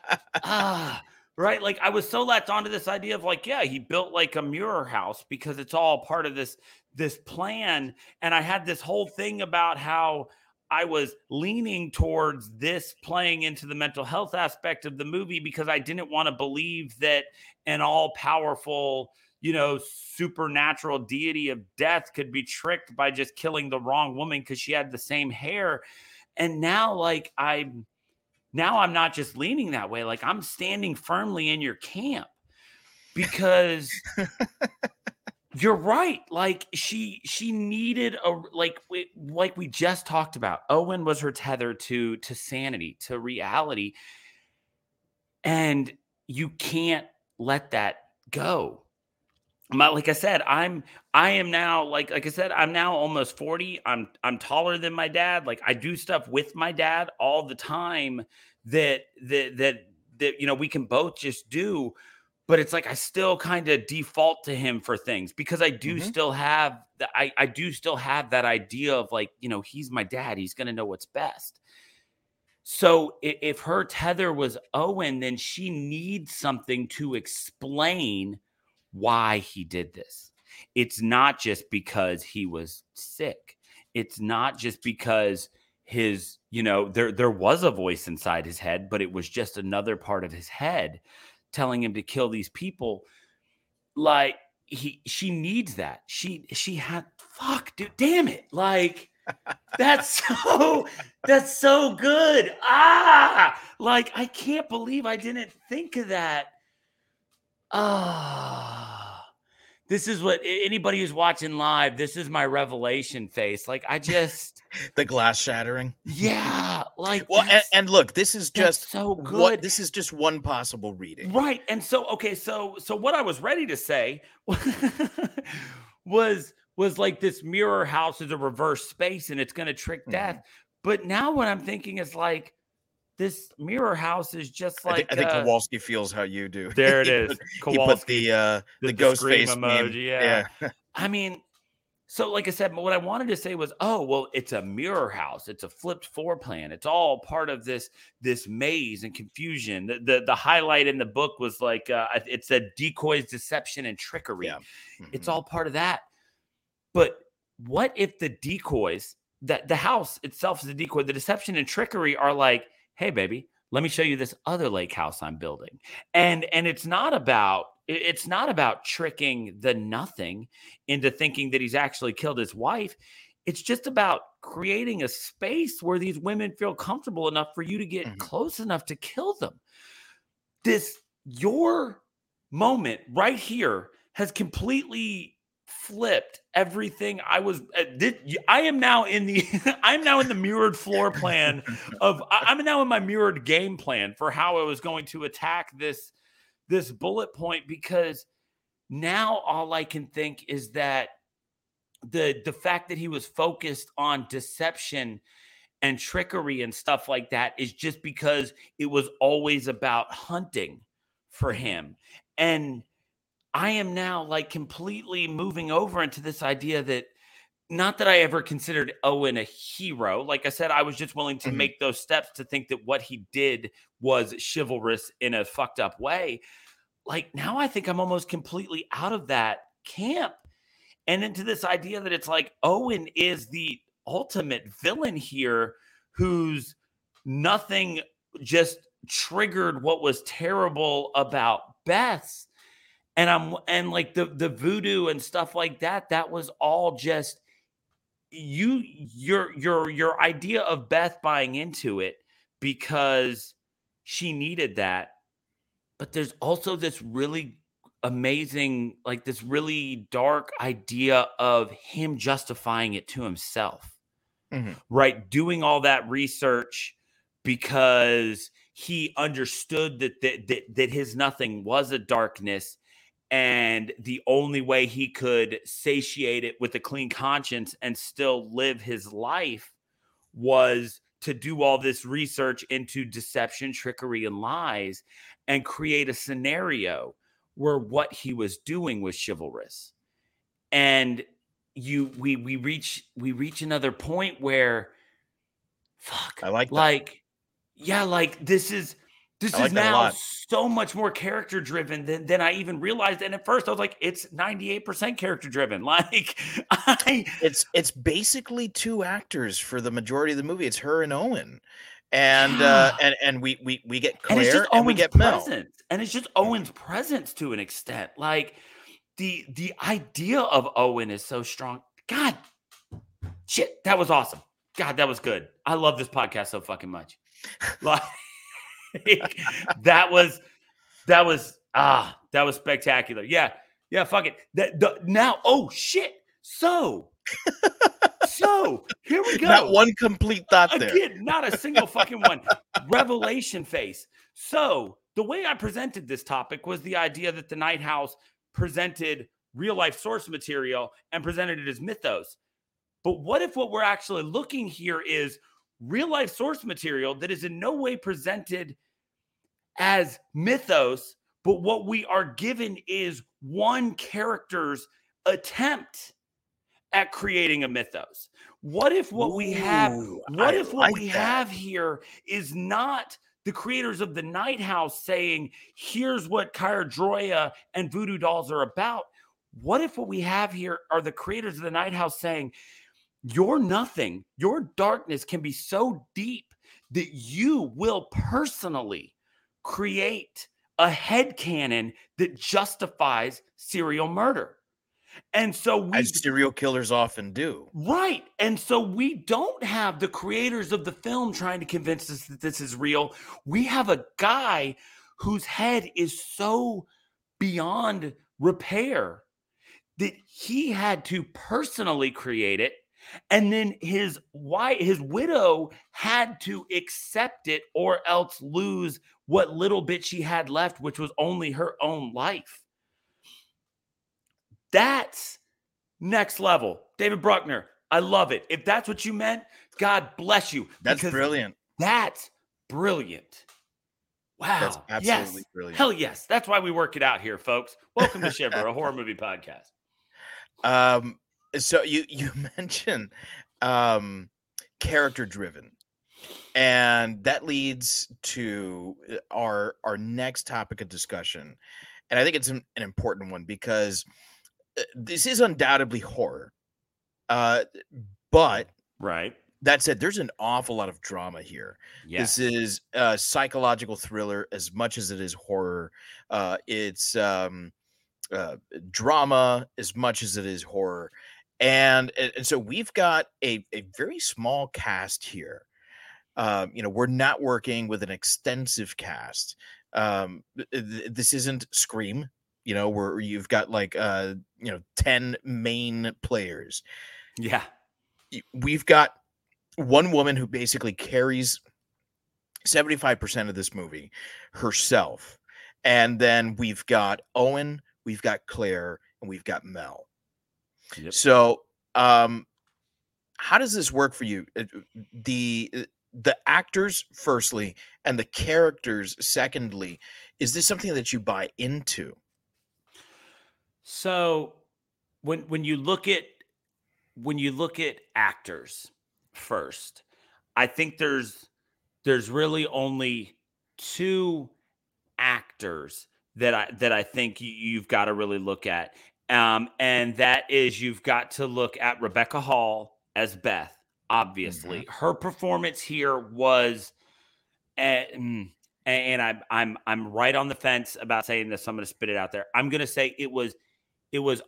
ah right like I was so latched onto this idea of like yeah he built like a mirror house because it's all part of this this plan and I had this whole thing about how I was leaning towards this playing into the mental health aspect of the movie because I didn't want to believe that an all powerful, you know, supernatural deity of death could be tricked by just killing the wrong woman because she had the same hair. And now, like, I'm now I'm not just leaning that way, like, I'm standing firmly in your camp because you're right like she she needed a like we, like we just talked about owen was her tether to to sanity to reality and you can't let that go. My, like i said i'm i am now like like i said i'm now almost 40 i'm i'm taller than my dad like i do stuff with my dad all the time that that that that you know we can both just do but it's like I still kind of default to him for things because I do Mhm. still have the I, I do still have that idea of like, you know, he's my dad, he's gonna know what's best. So i- if her tether was Owen, then she needs something to explain why he did this. It's not just because he was sick. It's not just because his, you know, there there was a voice inside his head, but it was just another part of his head telling him to kill these people like he she needs that. She she had fuck dude damn it like that's so that's so good. Ah like i can't believe i didn't think of that. Ah this is what anybody who's watching live this is my revelation face like i just the glass shattering. yeah like Well, and, and look, this is just so what good this is just one possible reading. Right. And so okay, so so what I was ready to say was was like this mirror house is a reverse space and it's going to trick Mhm. death. But now what I'm thinking is like this mirror house is just I, like think, I think uh, Kowalski feels how you do. there it is. He put- He put the uh, the- the, the ghost scream face meme. emoji, yeah. I mean, so like I said, what I wanted to say was, oh, well, it's a mirror house. It's a flipped floor plan. It's all part of this this maze and confusion. The the, the highlight in the book was like uh, it said decoys, deception, and trickery. Yeah. It's Mhm. all part of that. But what if the decoys that the house itself is a decoy, the deception and trickery are like, hey, baby, let me show you this other lake house I'm building. And and it's not about it's not about tricking the nothing into thinking that he's actually killed his wife. It's just about creating a space where these women feel comfortable enough for you to get Mhm. close enough to kill them. This your moment right here has completely flipped everything I was uh, y- I am now in the I'm now in the mirrored floor plan of I'm now in my mirrored game plan for how I was going to attack this this bullet point because now all I can think is that the the fact that he was focused on deception and trickery and stuff like that is just because it was always about hunting for him. And I am now like completely moving over into this idea that not that I ever considered Owen a hero. Like I said, I was just willing to Mhm. make those steps to think that what he did was chivalrous in a fucked up way. Like now I think I'm almost completely out of that camp and into this idea that it's like Owen is the ultimate villain here who's nothing just triggered what was terrible about Beth's and I'm and like the the voodoo and stuff like that. That was all just you your your your idea of Beth buying into it because she needed that. But there's also this really amazing, like this really dark idea of him justifying it to himself, Mhm. right? Doing all that research because he understood that that that, that his nothing was a darkness and the only way he could satiate it with a clean conscience and still live his life was to do all this research into deception, trickery, and lies and create a scenario where what he was doing was chivalrous. And you we we reach we reach another point where fuck I like that. like yeah like this is this like is now so much more character driven than than I even realized. And at first, I was like, "It's ninety eight percent character driven." Like, I It's it's basically two actors for the majority of the movie. It's her and Owen, and uh, and and we we we get and it's Claire just and we get Mel. presence, and it's just Owen's presence to an extent. Like the the idea of Owen is so strong. God, shit, that was awesome. God, that was good. I love this podcast so fucking much. Like that was that was ah that was spectacular. Yeah, yeah. Fuck it. That the, now. Oh shit. So so here we go. Not one complete thought there. Not a single fucking one. Revelation face. So the way I presented this topic was the idea that the Night House presented real life source material and presented it as mythos. But what if what we're actually looking here is real life source material that is in no way presented as mythos, but what we are given is one character's attempt at creating a mythos. What if what we have what I if what like we that. have here is not the creators of the Night House saying, here's what Kyra and Voodoo Dolls are about? What if what we have here are the creators of the Night House saying, your nothing, your darkness can be so deep that you will personally create a headcanon that justifies serial murder. And so we As serial killers often do. Right. And so we don't have the creators of the film trying to convince us that this is real. We have a guy whose head is so beyond repair that he had to personally create it. And then his wife, his widow had to accept it or else lose what little bit she had left, which was only her own life. That's next level. David Bruckner, I love it. If that's what you meant, God bless you. That's brilliant. That's brilliant. Wow. That's yes. absolutely brilliant. Hell yes. That's why we work it out here, folks. Welcome to Shiver, a horror movie podcast. Um, so you you mentioned um character driven, and that leads to uh, our our next topic of discussion, and I think it's an, an important one because uh, this is undoubtedly horror. Uh, but Right. that said, there's an awful lot of drama here. Yes. This is a psychological thriller as much as it is horror. Uh, it's um, uh, drama as much as it is horror. And, and so we've got a, a very small cast here. Um, you know, we're not working with an extensive cast. Um, th- this isn't Scream, you know, where you've got like uh, you know, 10 main players yeah. we've got one woman who basically carries 75% of this movie herself. And then we've got Owen, we've got Claire, and we've got Mel. Yep. So, um, how does this work for you? Uh, The uh, the actors, firstly, and the characters, secondly, is this something that you buy into? So when when you look at when you look at actors first, I think there's there's really only two actors that I that I think you, you've got to really look at. Um, and that is you've got to look at Rebecca Hall as Beth. Obviously, her performance here was, eh, mm, and, and I'm I'm I'm right on the fence about saying this. So I'm going to spit it out there. I'm going to say it was it was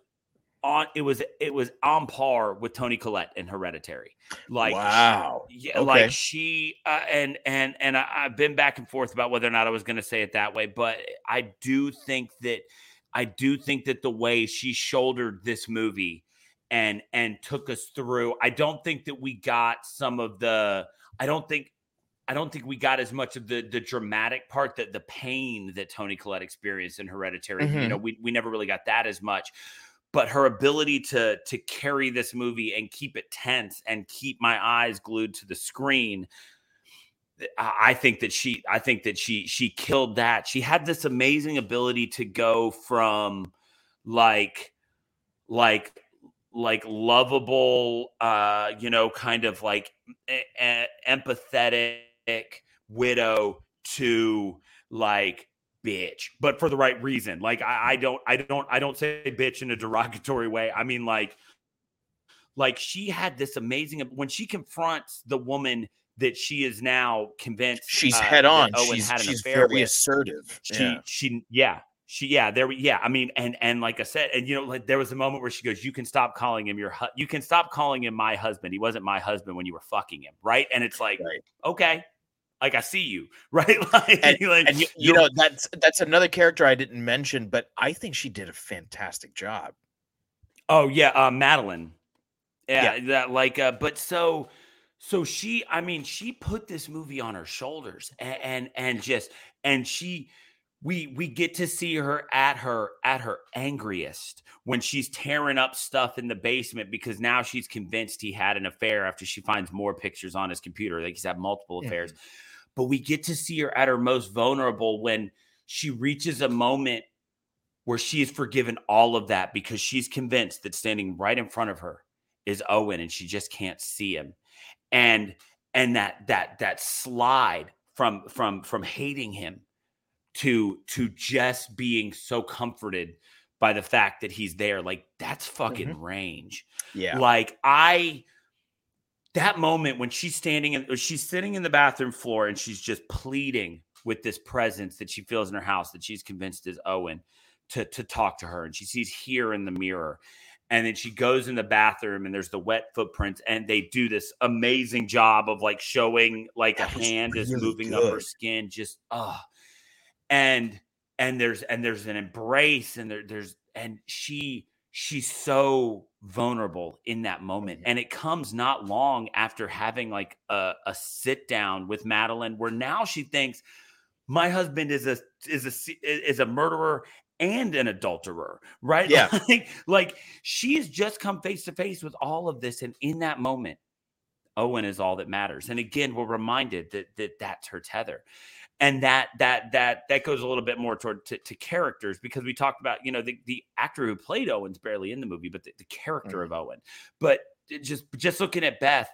on it was it was on par with Toni Collette in Hereditary. Like wow, yeah, okay. like she uh, and and and I, I've been back and forth about whether or not I was going to say it that way, but I do think that I do think that the way she shouldered this movie and and took us through, I don't think that we got some of the. I don't think I don't think we got as much of the the dramatic part that the pain that Toni Collette experienced in Hereditary. Mm-hmm. You know, we we never really got that as much. But her ability to to carry this movie and keep it tense and keep my eyes glued to the screen, I think that she I think that she she killed that. She had this amazing ability to go from like like like lovable uh you know kind of like empathetic widow to like bitch, but for the right reason. Like I, I don't, I don't, I don't say bitch in a derogatory way. I mean, like, like she had this amazing when she confronts the woman that she is now convinced she's uh, head on. Owen she's, had an she's affair very with. assertive. She, yeah. she, yeah, she, yeah, there, we, yeah. I mean, and and like I said, and you know, like there was a moment where she goes, "You can stop calling him your, hu- you can stop calling him my husband. He wasn't my husband when you were fucking him, right?" And it's like, right. okay, like I see you, right? like, and, like, and you, you know that's that's another character I didn't mention, but I think she did a fantastic job. Oh yeah, uh, Madeline. Yeah, yeah. that like, uh, but so so she, I mean, she put this movie on her shoulders, and and, and just and she we we get to see her at her at her angriest when she's tearing up stuff in the basement because now she's convinced he had an affair after she finds more pictures on his computer. Like he's had multiple affairs. But we get to see her at her most vulnerable when she reaches a moment where she has forgiven all of that because she's convinced that standing right in front of her is Owen and she just can't see him. And and that that that slide from from from hating him to to just being so comforted by the fact that he's there like that's fucking mm-hmm. range. Yeah. Like I that moment when she's standing in, she's sitting in the bathroom floor and she's just pleading with this presence that she feels in her house that she's convinced is Owen to to talk to her and she sees here in the mirror and then she goes in the bathroom and there's the wet footprints and they do this amazing job of like showing like that a hand really is moving good. up her skin just oh and and there's and there's an embrace and there, there's and she she's so vulnerable in that moment and it comes not long after having like a, a sit down with madeline where now she thinks my husband is a is a is a murderer and an adulterer right? Yeah. Like, like she's just come face to face with all of this and in that moment owen is all that matters. And again we're reminded that that that's her tether. And that that that that goes a little bit more toward to, to characters because we talked about you know the, the actor who played owen's barely in the movie but the, the character mm-hmm. of owen. But just just looking at beth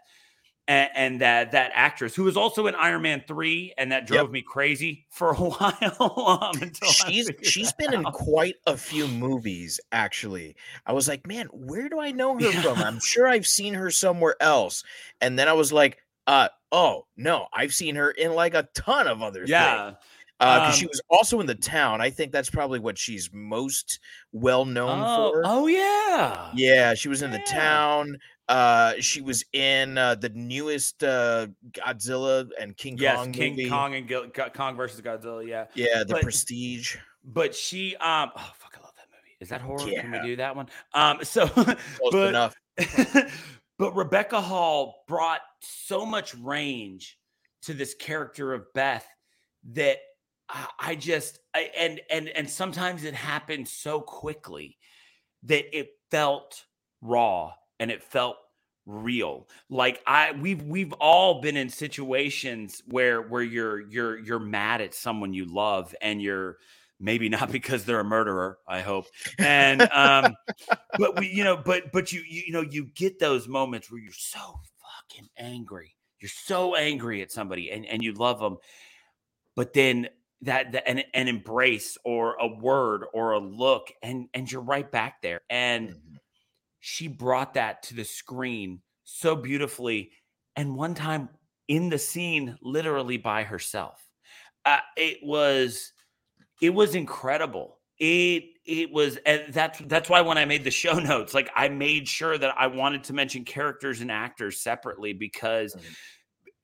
and, and, that that actress who was also in Iron Man three, and that drove yep. me crazy for a while. um, until she's she's been out. in quite a few movies. Actually, I was like, man, where do I know her yeah. from? I'm sure I've seen her somewhere else. And then I was like, uh, oh no, I've seen her in like a ton of other yeah. things. Because uh, um, she was also in the town. I think that's probably what she's most well known oh, for. Oh yeah, yeah. She was in yeah. the town. Uh, she was in uh, the newest uh, Godzilla and King yes, Kong King movie. Kong and G- Kong versus Godzilla. Yeah, yeah. The but, Prestige. But she, um, oh fuck, I love that movie. Is that horror? Yeah. Can we do that one? Um, so close but, enough. But Rebecca Hall brought so much range to this character of Beth that I just I, and and and sometimes it happened so quickly that it felt raw and it felt real. Like i we've we've all been in situations where where you're you're you're mad at someone you love and you're maybe not because they're a murderer i hope. And um but we you know but but you, you you know you get those moments where you're so fucking angry. You're so angry at somebody and and you love them but then that, that an, an embrace or a word or a look and and you're right back there. And mm-hmm. She brought that to the screen so beautifully and one time in the scene literally by herself uh, it was it was incredible. It it was and that's that's why when I made the show notes, like I made sure that I wanted to mention characters and actors separately because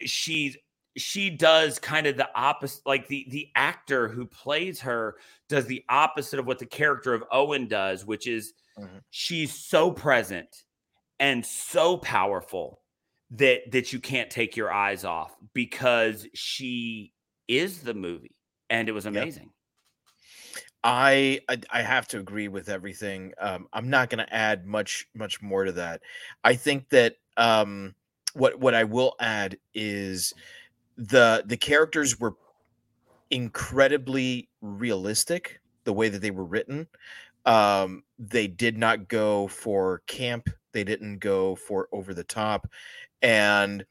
she's she does kind of the opposite like the the actor who plays her does the opposite of what the character of Owen does, which is mm-hmm. she's so present and so powerful that that you can't take your eyes off because she is the movie and it was amazing. Yep. I, I, I have to agree with everything. Um, I'm not going to add much much more to that. I think that um, what what I will add is the the characters were incredibly realistic the way that they were written. Um, they did not go for camp. They didn't go for over the top. And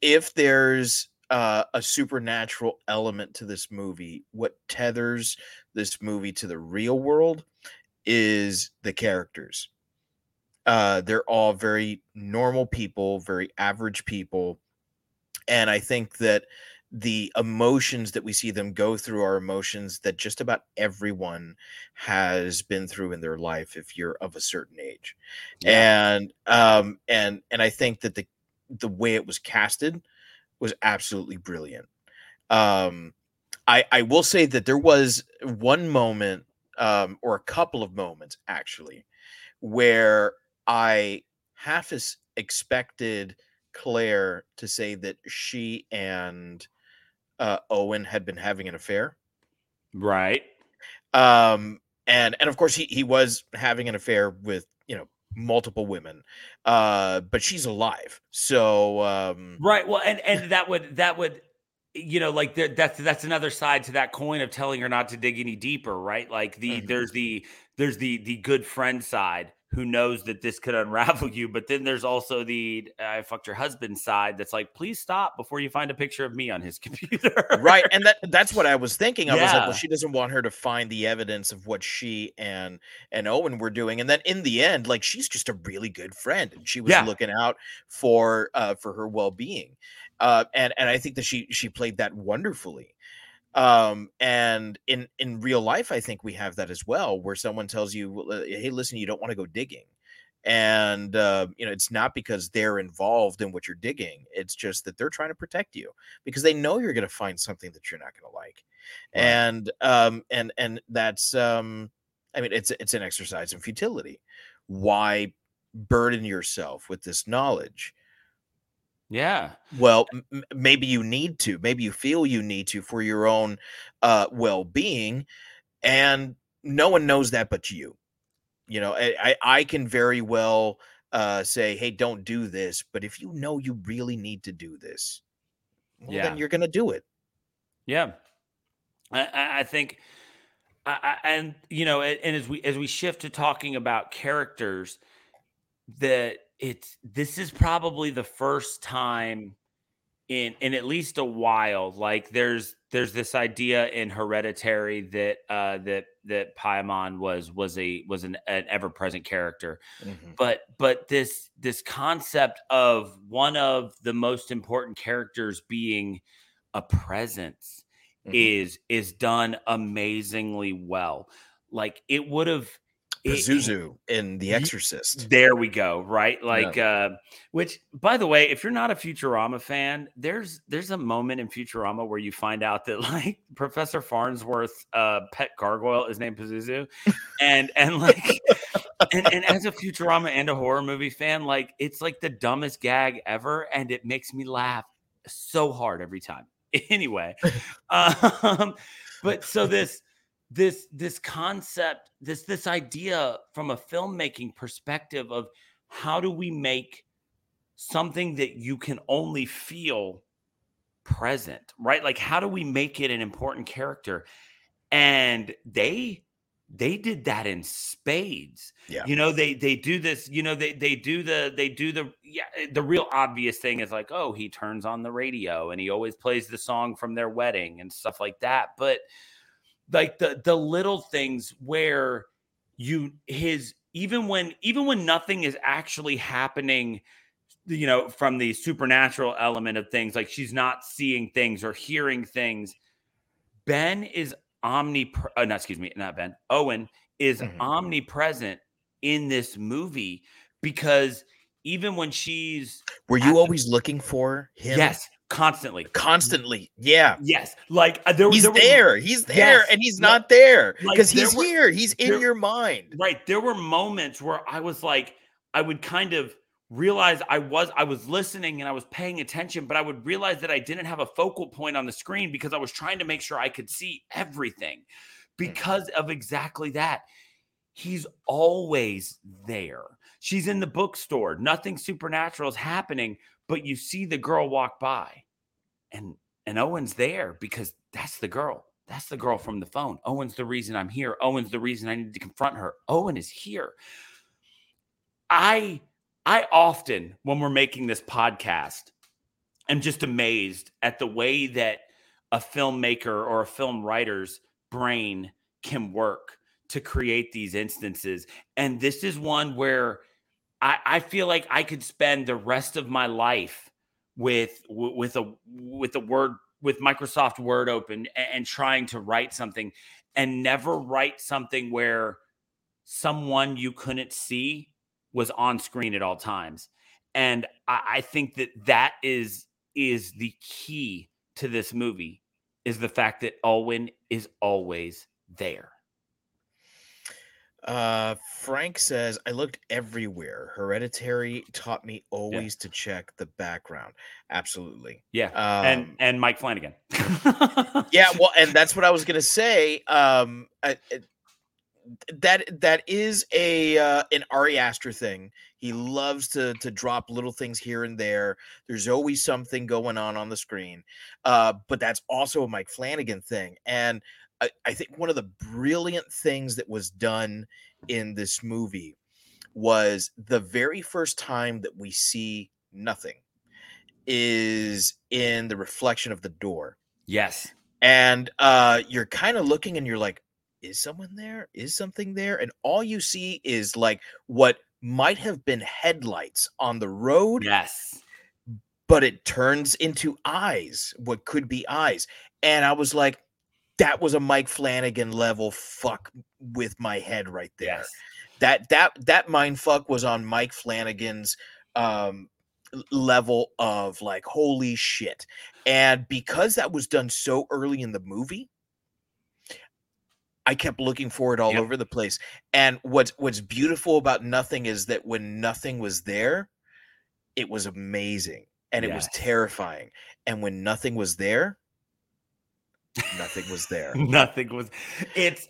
if there's uh, a supernatural element to this movie. What tethers this movie to the real world is the characters. Uh, they're all very normal people, very average people. And I think that the emotions that we see them go through are emotions that just about everyone has been through in their life if you're of a certain age. Yeah. And um and and I think that the the way it was casted was absolutely brilliant. Um, I I will say that there was one moment, um, or a couple of moments actually, where I half as expected Claire to say that she and uh, Owen had been having an affair. Right. Um, and and of course he he was having an affair with you know multiple women uh but she's alive so um right well and and that would that would you know like that's that's another side to that coin of telling her not to dig any deeper right like the mm-hmm. there's the there's the the good friend side who knows that this could unravel you. But then there's also the I fucked your husband side that's like, please stop before you find a picture of me on his computer. right. And that that's what I was thinking. I yeah. was like, well, she doesn't want her to find the evidence of what she and and Owen were doing. And then in the end, like she's just a really good friend and she was yeah. looking out for uh for her well-being. Uh and and I think that she she played that wonderfully um and in in real life i think we have that as well where someone tells you hey listen you don't want to go digging. And uh, you know it's not because they're involved in what you're digging it's just that they're trying to protect you because they know you're going to find something that you're not going to like. Right. and um and and that's um i mean it's it's an exercise in futility. Why burden yourself with this knowledge yeah. Well, m- maybe you need to. Maybe you feel you need to for your own uh, well-being, and no one knows that but you. You know, I I can very well uh, say, "Hey, don't do this," but if you know you really need to do this, well, yeah. then you're going to do it. Yeah, I, I think, I, and you know, and as we as we shift to talking about characters, that it's this is probably the first time in in at least a while like there's there's this idea in hereditary that uh that that paimon was was a was an, an ever-present character mm-hmm. but but this this concept of one of the most important characters being a presence mm-hmm. is is done amazingly well like it would have Pazuzu in The Exorcist. There we go. Right, like, yeah. uh, which, by the way, if you're not a Futurama fan, there's there's a moment in Futurama where you find out that like Professor Farnsworth's uh, pet gargoyle is named Pazuzu, and and like, and, and as a Futurama and a horror movie fan, like it's like the dumbest gag ever, and it makes me laugh so hard every time. Anyway, um, but so this this this concept this this idea from a filmmaking perspective of how do we make something that you can only feel present right? Like how do we make it an important character? And they they did that in spades. Yeah. You know they they do this you know they they do the they do the yeah the real obvious thing is like oh he turns on the radio and he always plays the song from their wedding and stuff like that. But like the the little things where you his even when even when nothing is actually happening you know from the supernatural element of things like she's not seeing things or hearing things Ben is omni. Uh, not excuse me, not Ben. Owen is Mhm. omnipresent in this movie because even when she's Were you the- always looking for him? yes, constantly, Constantly. Yeah. yes, like uh, there, He's there were- there. He's there Yes. and he's Like- not there like, because there he's were- here. He's in there- your mind. right there were moments where i was like i would kind of realize i was i was listening and i was paying attention but i would realize that i didn't have a focal point on the screen because i was trying to make sure i could see everything because of exactly that he's always there she's in the bookstore nothing supernatural is happening but you see the girl walk by and and owen's there because that's the girl that's the girl from the phone. Owen's the reason I'm here. Owen's the reason I need to confront her. Owen is here. I I often when we're making this podcast am just amazed at the way that a filmmaker or a film writer's brain can work to create these instances. And this is one where I, I feel like I could spend the rest of my life with with a with a word with Microsoft Word open and, trying to write something and never write something where someone you couldn't see was on screen at all times. And I, I think that that is is the key to this movie is the fact that Owen is always there. Uh, Frank says, I looked everywhere. Hereditary taught me always to check the background. Absolutely. Yeah. Um, and and Mike Flanagan. yeah, well, and that's what I was gonna say. Um, I, it- that that is a uh, an Ari Aster thing. He loves to to drop little things here and there. There's always something going on on the screen, uh, but that's also a Mike Flanagan thing. And I, I think one of the brilliant things that was done in this movie was the very first time that we see nothing is in the reflection of the door yes. and uh you're kind of looking and you're like is someone there is something there and all you see is like what might have been headlights on the road Yes. but it turns into eyes what could be eyes and i was like that was a mike flanagan level fuck with my head right there. Yes. that that that mind fuck was on mike flanagan's um level of like holy shit. And because that was done so early in the movie i kept looking for it all Yep. over the place. And what's what's beautiful about nothing is that when nothing was there it was amazing and it was terrifying. And when nothing was there nothing was there Nothing was it's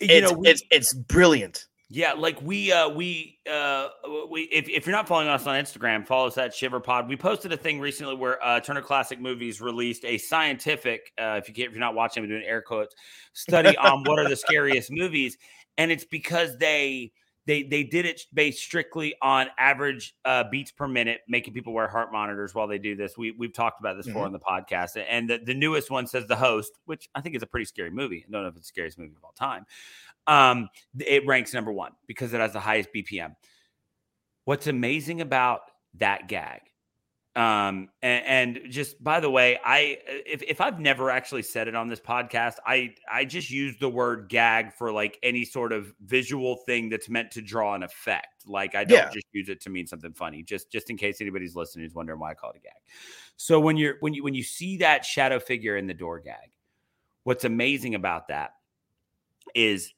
you it's, know we, it's it's brilliant Yeah, like we uh we uh we if, if you're not following us on Instagram, follow us at Shiver Pod. We posted a thing recently where uh Turner Classic Movies released a scientific uh if you can't if you're not watching, I'm doing air quotes study on what are the scariest movies. And it's because they they they did it based strictly on average uh beats per minute, making people wear heart monitors while they do this. We we've talked about this before Mhm. on the podcast. And the, the newest one says the host, which I think is a pretty scary movie. I don't know if it's the scariest movie of all time um, it ranks number one because it has the highest BPM. What's amazing about that gag, um, and, and just by the way, I if, if I've never actually said it on this podcast, I I just use the word gag for like any sort of visual thing that's meant to draw an effect. Like I don't Yeah. just use it to mean something funny, just just in case anybody's listening is wondering why I call it a gag. So when you're when you when you see that shadow figure in the door gag, what's amazing about that is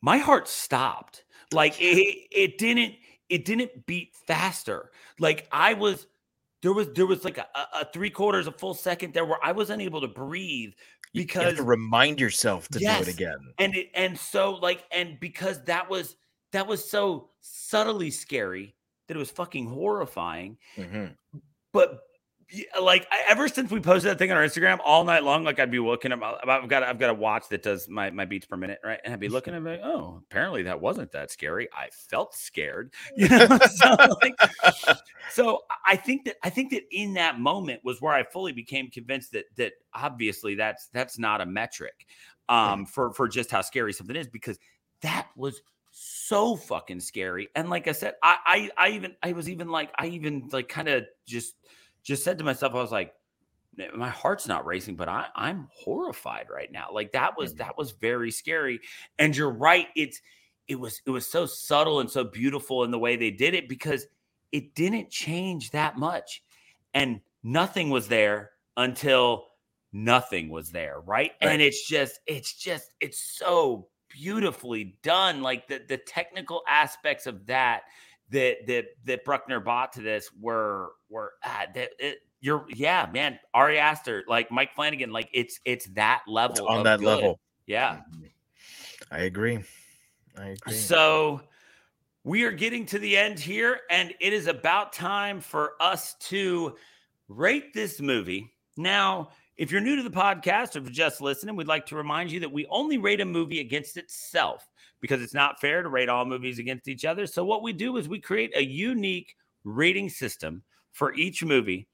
my heart stopped. Like it, it didn't, it didn't beat faster. Like I was, there was, there was like a, a- three quarters, a full second there where I was unable to breathe because You have to remind yourself to do it again and it and so like and because that was that was so subtly scary that it was fucking horrifying Mhm. but like I- ever since we posted that thing on our Instagram all night long, like I'd be looking at my, I've got I've got a watch that does my my beats per minute, right? And I'd be looking at it like, oh, apparently that wasn't that scary. I felt scared, you know. so, like, so I think that I think that in that moment was where I fully became convinced that that obviously that's that's not a metric um for for just how scary something is because that was so fucking scary. And like I said, I I, I even I was even like I even like kind of just just said to myself, I was like, my heart's not racing, but I, I'm horrified right now. Like that was mm-hmm. that was very scary. And you're right. It's it was it was so subtle and so beautiful in the way they did it because it didn't change that much. And nothing was there until nothing was there, right? Right. And it's just, it's just, it's so beautifully done. Like the the technical aspects of that that that that Bruckner bought to this were were ah, that it, you're yeah, man. Ari Aster, like Mike Flanagan, like it's it's that level on of that good. level. Yeah. I agree. I agree. So we are getting to the end here, and it is about time for us to rate this movie. Now, if you're new to the podcast or just listening, we'd like to remind you that we only rate a movie against itself because it's not fair to rate all movies against each other. So, what we do is we create a unique rating system for each movie.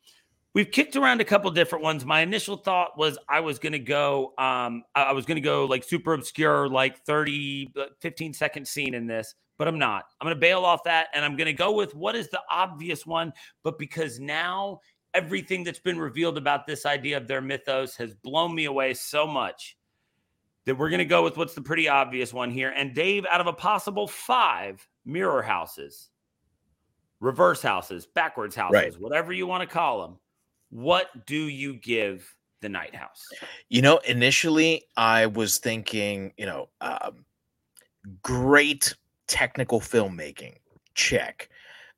We've kicked around a couple different ones. My initial thought was I was going to go, um, I was going to go like super obscure, like 30, uh, 15 second scene in this, but I'm not. I'm going to bail off that and I'm going to go with what is the obvious one. But because now everything that's been revealed about this idea of their mythos has blown me away so much that we're going to go with what's the pretty obvious one here. And Dave, out of a possible five mirror houses, reverse houses, backwards houses, Right. whatever you want to call them, what do you give the night house? You know, initially I was thinking, you know, um, great technical filmmaking, check.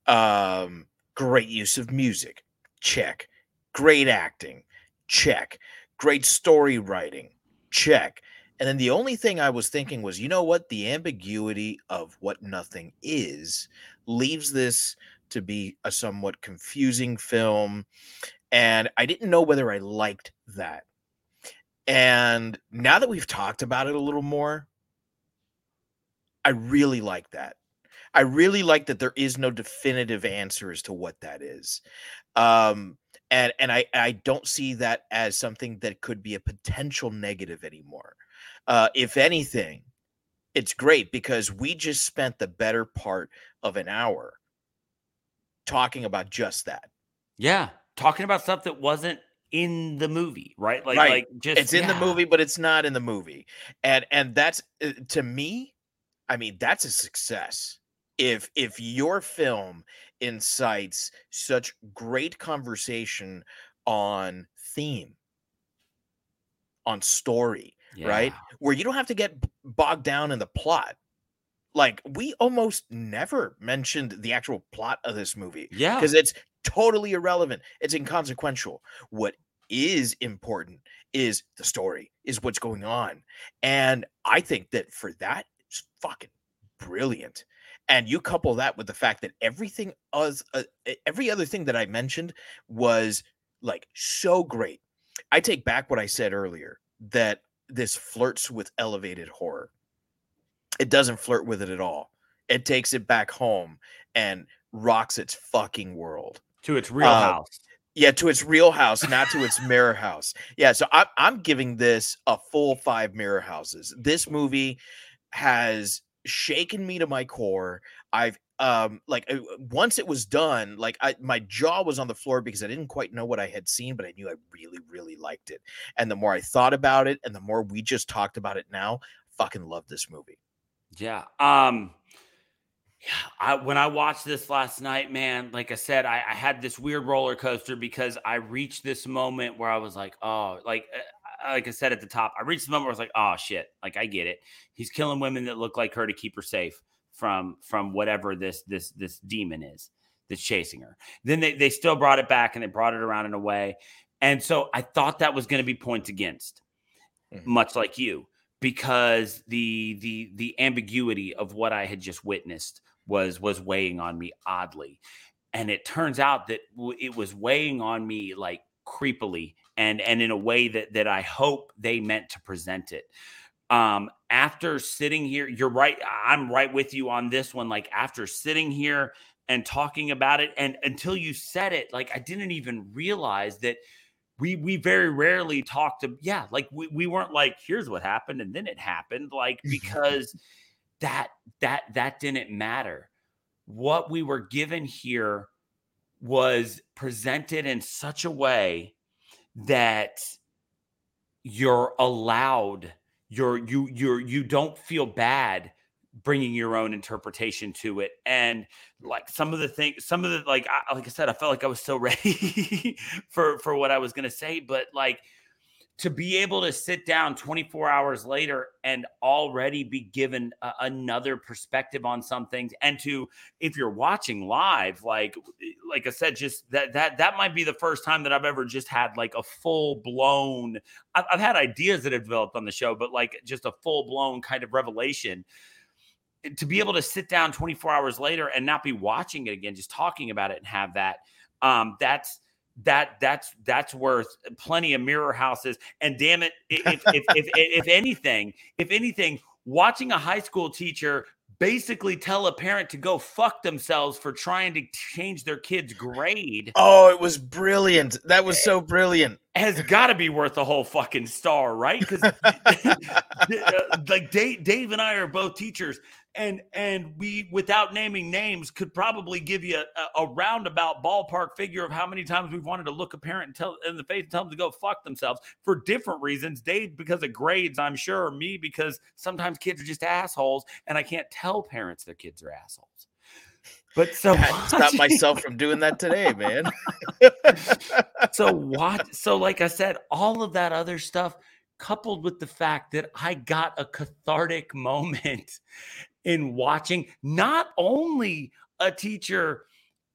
Um, great use of music, check. Great acting, check. Great story writing, check. And then the only thing I was thinking was, you know what? The ambiguity of what nothing is leaves this to be a somewhat confusing film. And I didn't know whether I liked that. And now that we've talked about it a little more, I really like that. I really like that there is no definitive answer as to what that is. Um and and I I don't see that as something that could be a potential negative anymore. Uh if anything, it's great because we just spent the better part of an hour talking about just that. Yeah, talking about stuff that wasn't in the movie, right? Like, Right. like just it's in the movie but it's not in the movie and and that's uh, to me i mean that's a success if if your film incites such great conversation on theme on story right where you don't have to get bogged down in the plot like we almost never mentioned the actual plot of this movie Yeah. because it's totally irrelevant. It's inconsequential. What is important is the story, is what's going on. And I think that for that, it's fucking brilliant. And you couple that with the fact that everything us uh, every other thing that I mentioned was like so great. I take back what I said earlier that this flirts with elevated horror. It doesn't flirt with it at all. It takes it back home and rocks its fucking world. to its real Uh, house. Yeah, to its real house, not to its mirror house. Yeah, so I'm I'm giving this a full five mirror houses. This movie has shaken me to my core. I've um like uh, once it was done, like I my jaw was on the floor because I didn't quite know what I had seen, but I knew I really really liked it. And the more I thought about it, and the more we just talked about it now, fucking love this movie. Yeah. Um I when I watched this last night, man, like I said, I, I had this weird roller coaster because I reached this moment where I was like, oh, like uh, like I said at the top, I reached the moment where I was like, oh shit, like I get it. He's killing women that look like her to keep her safe from from whatever this this this demon is that's chasing her. Then they they still brought it back and they brought it around in a way. And so I thought that was going to be points against, Mhm. much like you, because the the the ambiguity of what I had just witnessed was was weighing on me oddly. And it turns out that it was weighing on me like creepily and and in a way that that I hope they meant to present it. Um after sitting here, you're right. I'm right with you on this one. Like after sitting here and talking about it, and until you said it, like I didn't even realize that we we very rarely talked to yeah like we, we weren't like here's what happened and then it happened like because that that that didn't matter what we were given here was presented in such a way that you're allowed you're you you're you don't feel bad bringing your own interpretation to it. And like some of the things some of the like I, like i said i felt like i was so ready for for what i was going to say but like to be able to sit down 24 hours later and already be given a, another perspective on some things and to if you're watching live like like i said just that that that might be the first time that i've ever just had like a full blown I've, I've had ideas that have developed on the show but like just a full blown kind of revelation. To be able to sit down 24 hours later and not be watching it again just talking about it and have that um that's that that's that's worth plenty of mirror houses. And damn it, if if, if, if anything, if anything, watching a high school teacher basically tell a parent to go fuck themselves for trying to change their kid's grade. Oh, it was brilliant. That was eh, so brilliant. Has got to be worth a whole fucking star, right? Because like Dave, Dave and I are both teachers, and and we without naming names could probably give you a, a, roundabout ballpark figure of how many times we've wanted to look a parent and tell in the face and tell them to go fuck themselves for different reasons dave because of grades i'm sure me because sometimes kids are just assholes and i can't tell parents their kids are assholes but so I stop myself from doing that today, man. so what? So, like I said, all of that other stuff, coupled with the fact that I got a cathartic moment in watching not only a teacher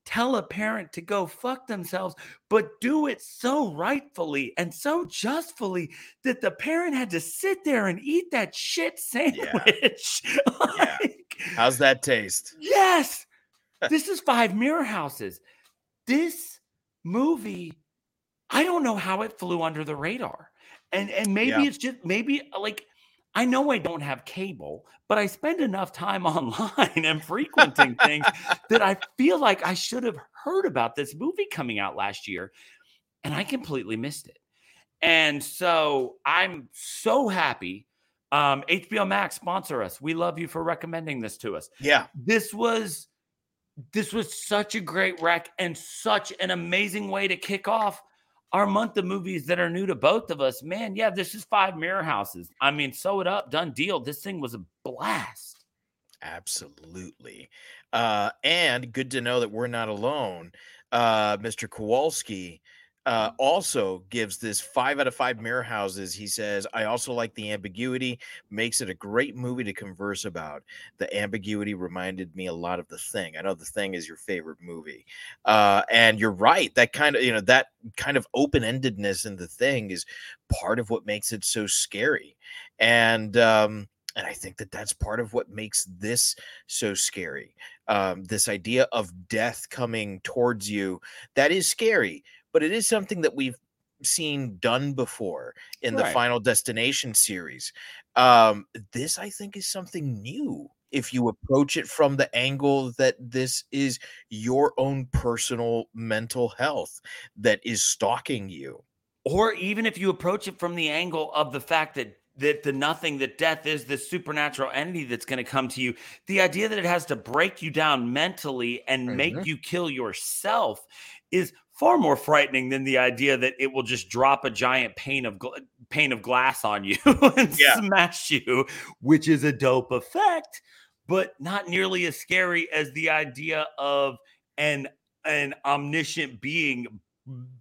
tell a parent to go fuck themselves, but do it so rightfully and so justfully that the parent had to sit there and eat that shit sandwich. Yeah. like, yeah. How's that taste? Yes. This is Five Mirror Houses. This movie, I don't know how it flew under the radar. And and maybe yeah. it's just maybe like I know I don't have cable, but I spend enough time online and frequenting things that I feel like I should have heard about this movie coming out last year and I completely missed it. And so I'm so happy. Um, HBO Max sponsor us. We love you for recommending this to us. Yeah. This was this was such a great wreck and such an amazing way to kick off our month of movies that are new to both of us, man, yeah, this is five mirror houses. I mean, sew it up, done deal. This thing was a blast. Absolutely. Uh, and good to know that we're not alone. Uh, Mr. Kowalski uh, also gives this five out of five mirror houses. He says, I also like the ambiguity, makes it a great movie to converse about. The ambiguity reminded me a lot of The Thing. I know The Thing is your favorite movie. Uh, and you're right. That kind of, you know, that kind of open endedness in The Thing is part of what makes it so scary. And, um, and I think that that's part of what makes this so scary. Um, this idea of death coming towards you that is scary but it is something that we've seen done before in the Final Destination series. Um, this, I think, is something new. If you approach it from the angle that this is your own personal mental health that is stalking you, or even if you approach it from the angle of the fact that that the nothing that death is this supernatural entity that's going to come to you the idea that it has to break you down mentally and mm-hmm. make you kill yourself is far more frightening than the idea that it will just drop a giant pane of gl- pane of glass on you and yeah. smash you, which is a dope effect, but not nearly as scary as the idea of an an omniscient being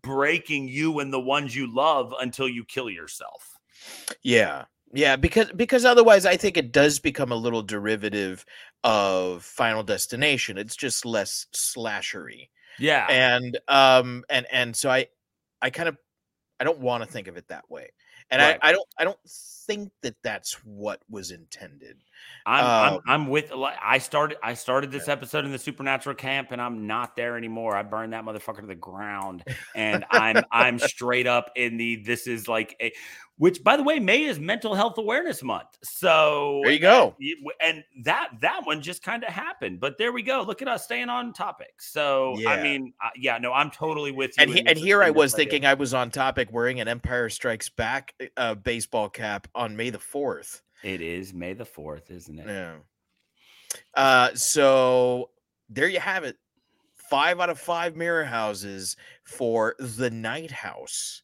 breaking you and the ones you love until you kill yourself. Yeah. Yeah, because because otherwise I think it does become a little derivative of Final Destination. It's just less slashery. Yeah. And um and and so I I kind of I don't want to think of it that way. And right. I, I don't I don't think that that's what was intended. I'm, um, I'm, I'm with I started I started this episode in the supernatural camp and I'm not there anymore. I burned that motherfucker to the ground and I'm I'm straight up in the this is like a which by the way May is mental health awareness month. So There you go. And that that one just kind of happened. But there we go. Look at us staying on topic. So yeah. I mean uh, yeah, no, I'm totally with you. And, he, and here I was thinking I was on topic wearing an Empire Strikes Back uh, baseball cap on May the 4th. It is May the 4th, isn't it? Yeah. Uh, so there you have it. Five out of five mirror houses for the Night House.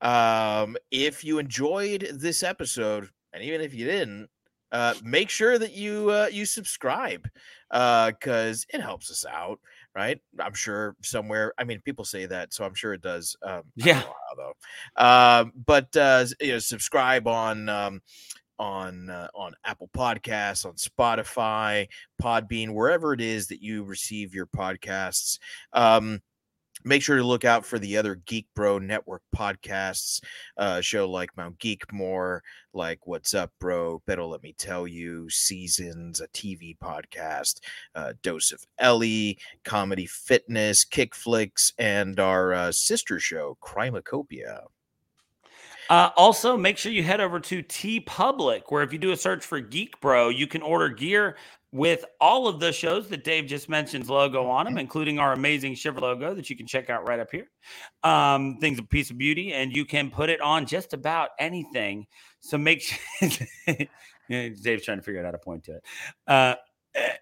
Um, if you enjoyed this episode, and even if you didn't, uh, make sure that you uh, you subscribe uh, because it helps us out, right? I'm sure somewhere. I mean, people say that, so I'm sure it does. Um, Yeah. though. Um, but uh, you know, subscribe on um, on uh, on Apple Podcasts, on Spotify, Podbean, wherever it is that you receive your podcasts. Um, make sure to look out for the other Geek Bro Network podcasts, uh, show like Mount Geekmore, like What's Up, Bro, Better Let Me Tell You, Seasons, a TV podcast, uh, Dose of Ellie, Comedy Fitness, Kick Flicks, and our uh, sister show, Crimacopia. Uh, also, make sure you head over to TeePublic, where if you do a search for Geek Bro, you can order gear with all of the shows that Dave just mentioned's logo on them, including our amazing Shiver logo that you can check out right up here. Um, things a piece of beauty, and you can put it on just about anything. So make sure Dave's trying to figure out how to point to it. Uh, eh,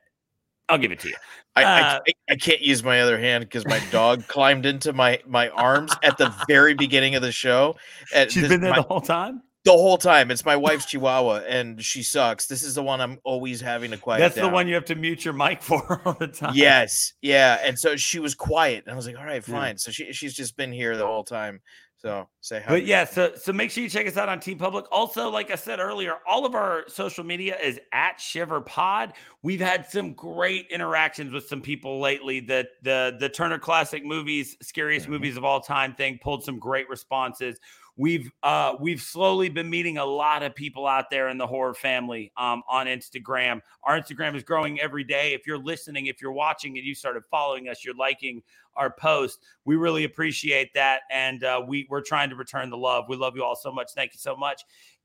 I'll give it to you. I, I, Uh, I- I can't use my other hand because my dog climbed into my my arms at the very beginning of the show. And She's this- been there my- the whole time. the whole time. It's my wife's Chihuahua, and she sucks. This is the one I'm always having to quiet. That's the one you have to mute your mic for all the time. Yes, yeah. And so she was quiet, and I was like, "All right, Yeah. fine." So she she's just been here the whole time. So say hi. But yeah, so so make sure you check us out on TeePublic. Also, like I said earlier, all of our social media is at Shiver Pod. We've had some great interactions with some people lately. That the the Turner Classic Movies, scariest Mhm. movies of all time thing pulled some great responses. We've uh we've slowly been meeting a lot of people out there in the horror family um on Instagram. Our Instagram is growing every day. If you're listening, if you're watching and you started following us, you're liking our post. We really appreciate that, and uh, we we're trying to return the love. We love you all so much. Thank you so much.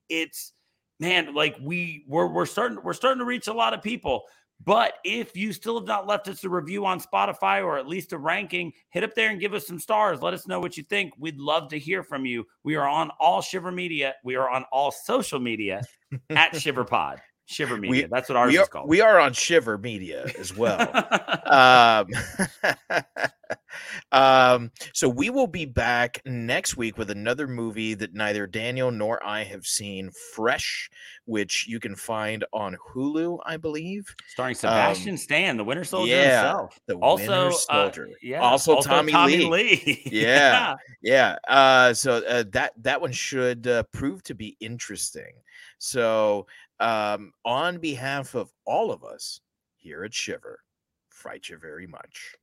It's man, like we we're we're starting we're starting to reach a lot of people. But if you still have not left us a review on Spotify or at least a ranking, hit up there and give us some stars. Let us know what you think. We'd love to hear from you. We are on all Shiver Media. We are on all social media at Shiver Pod. Shiver Media. That's what ours we is are, called. we are on Shiver Media as well. um, um, so we will be back next week with another movie that neither Daniel nor I have seen, Fresh, which you can find on Hulu, I believe. Starring Sebastian Stan, the Winter Soldier yeah, himself. the Also, Winter uh, Soldier. yeah. Also Tommy Lee. Lee. Yeah. Yeah. Uh, so uh, that that one should uh, prove to be interesting. So, um, on behalf of all of us here at Shiver, fright you very much.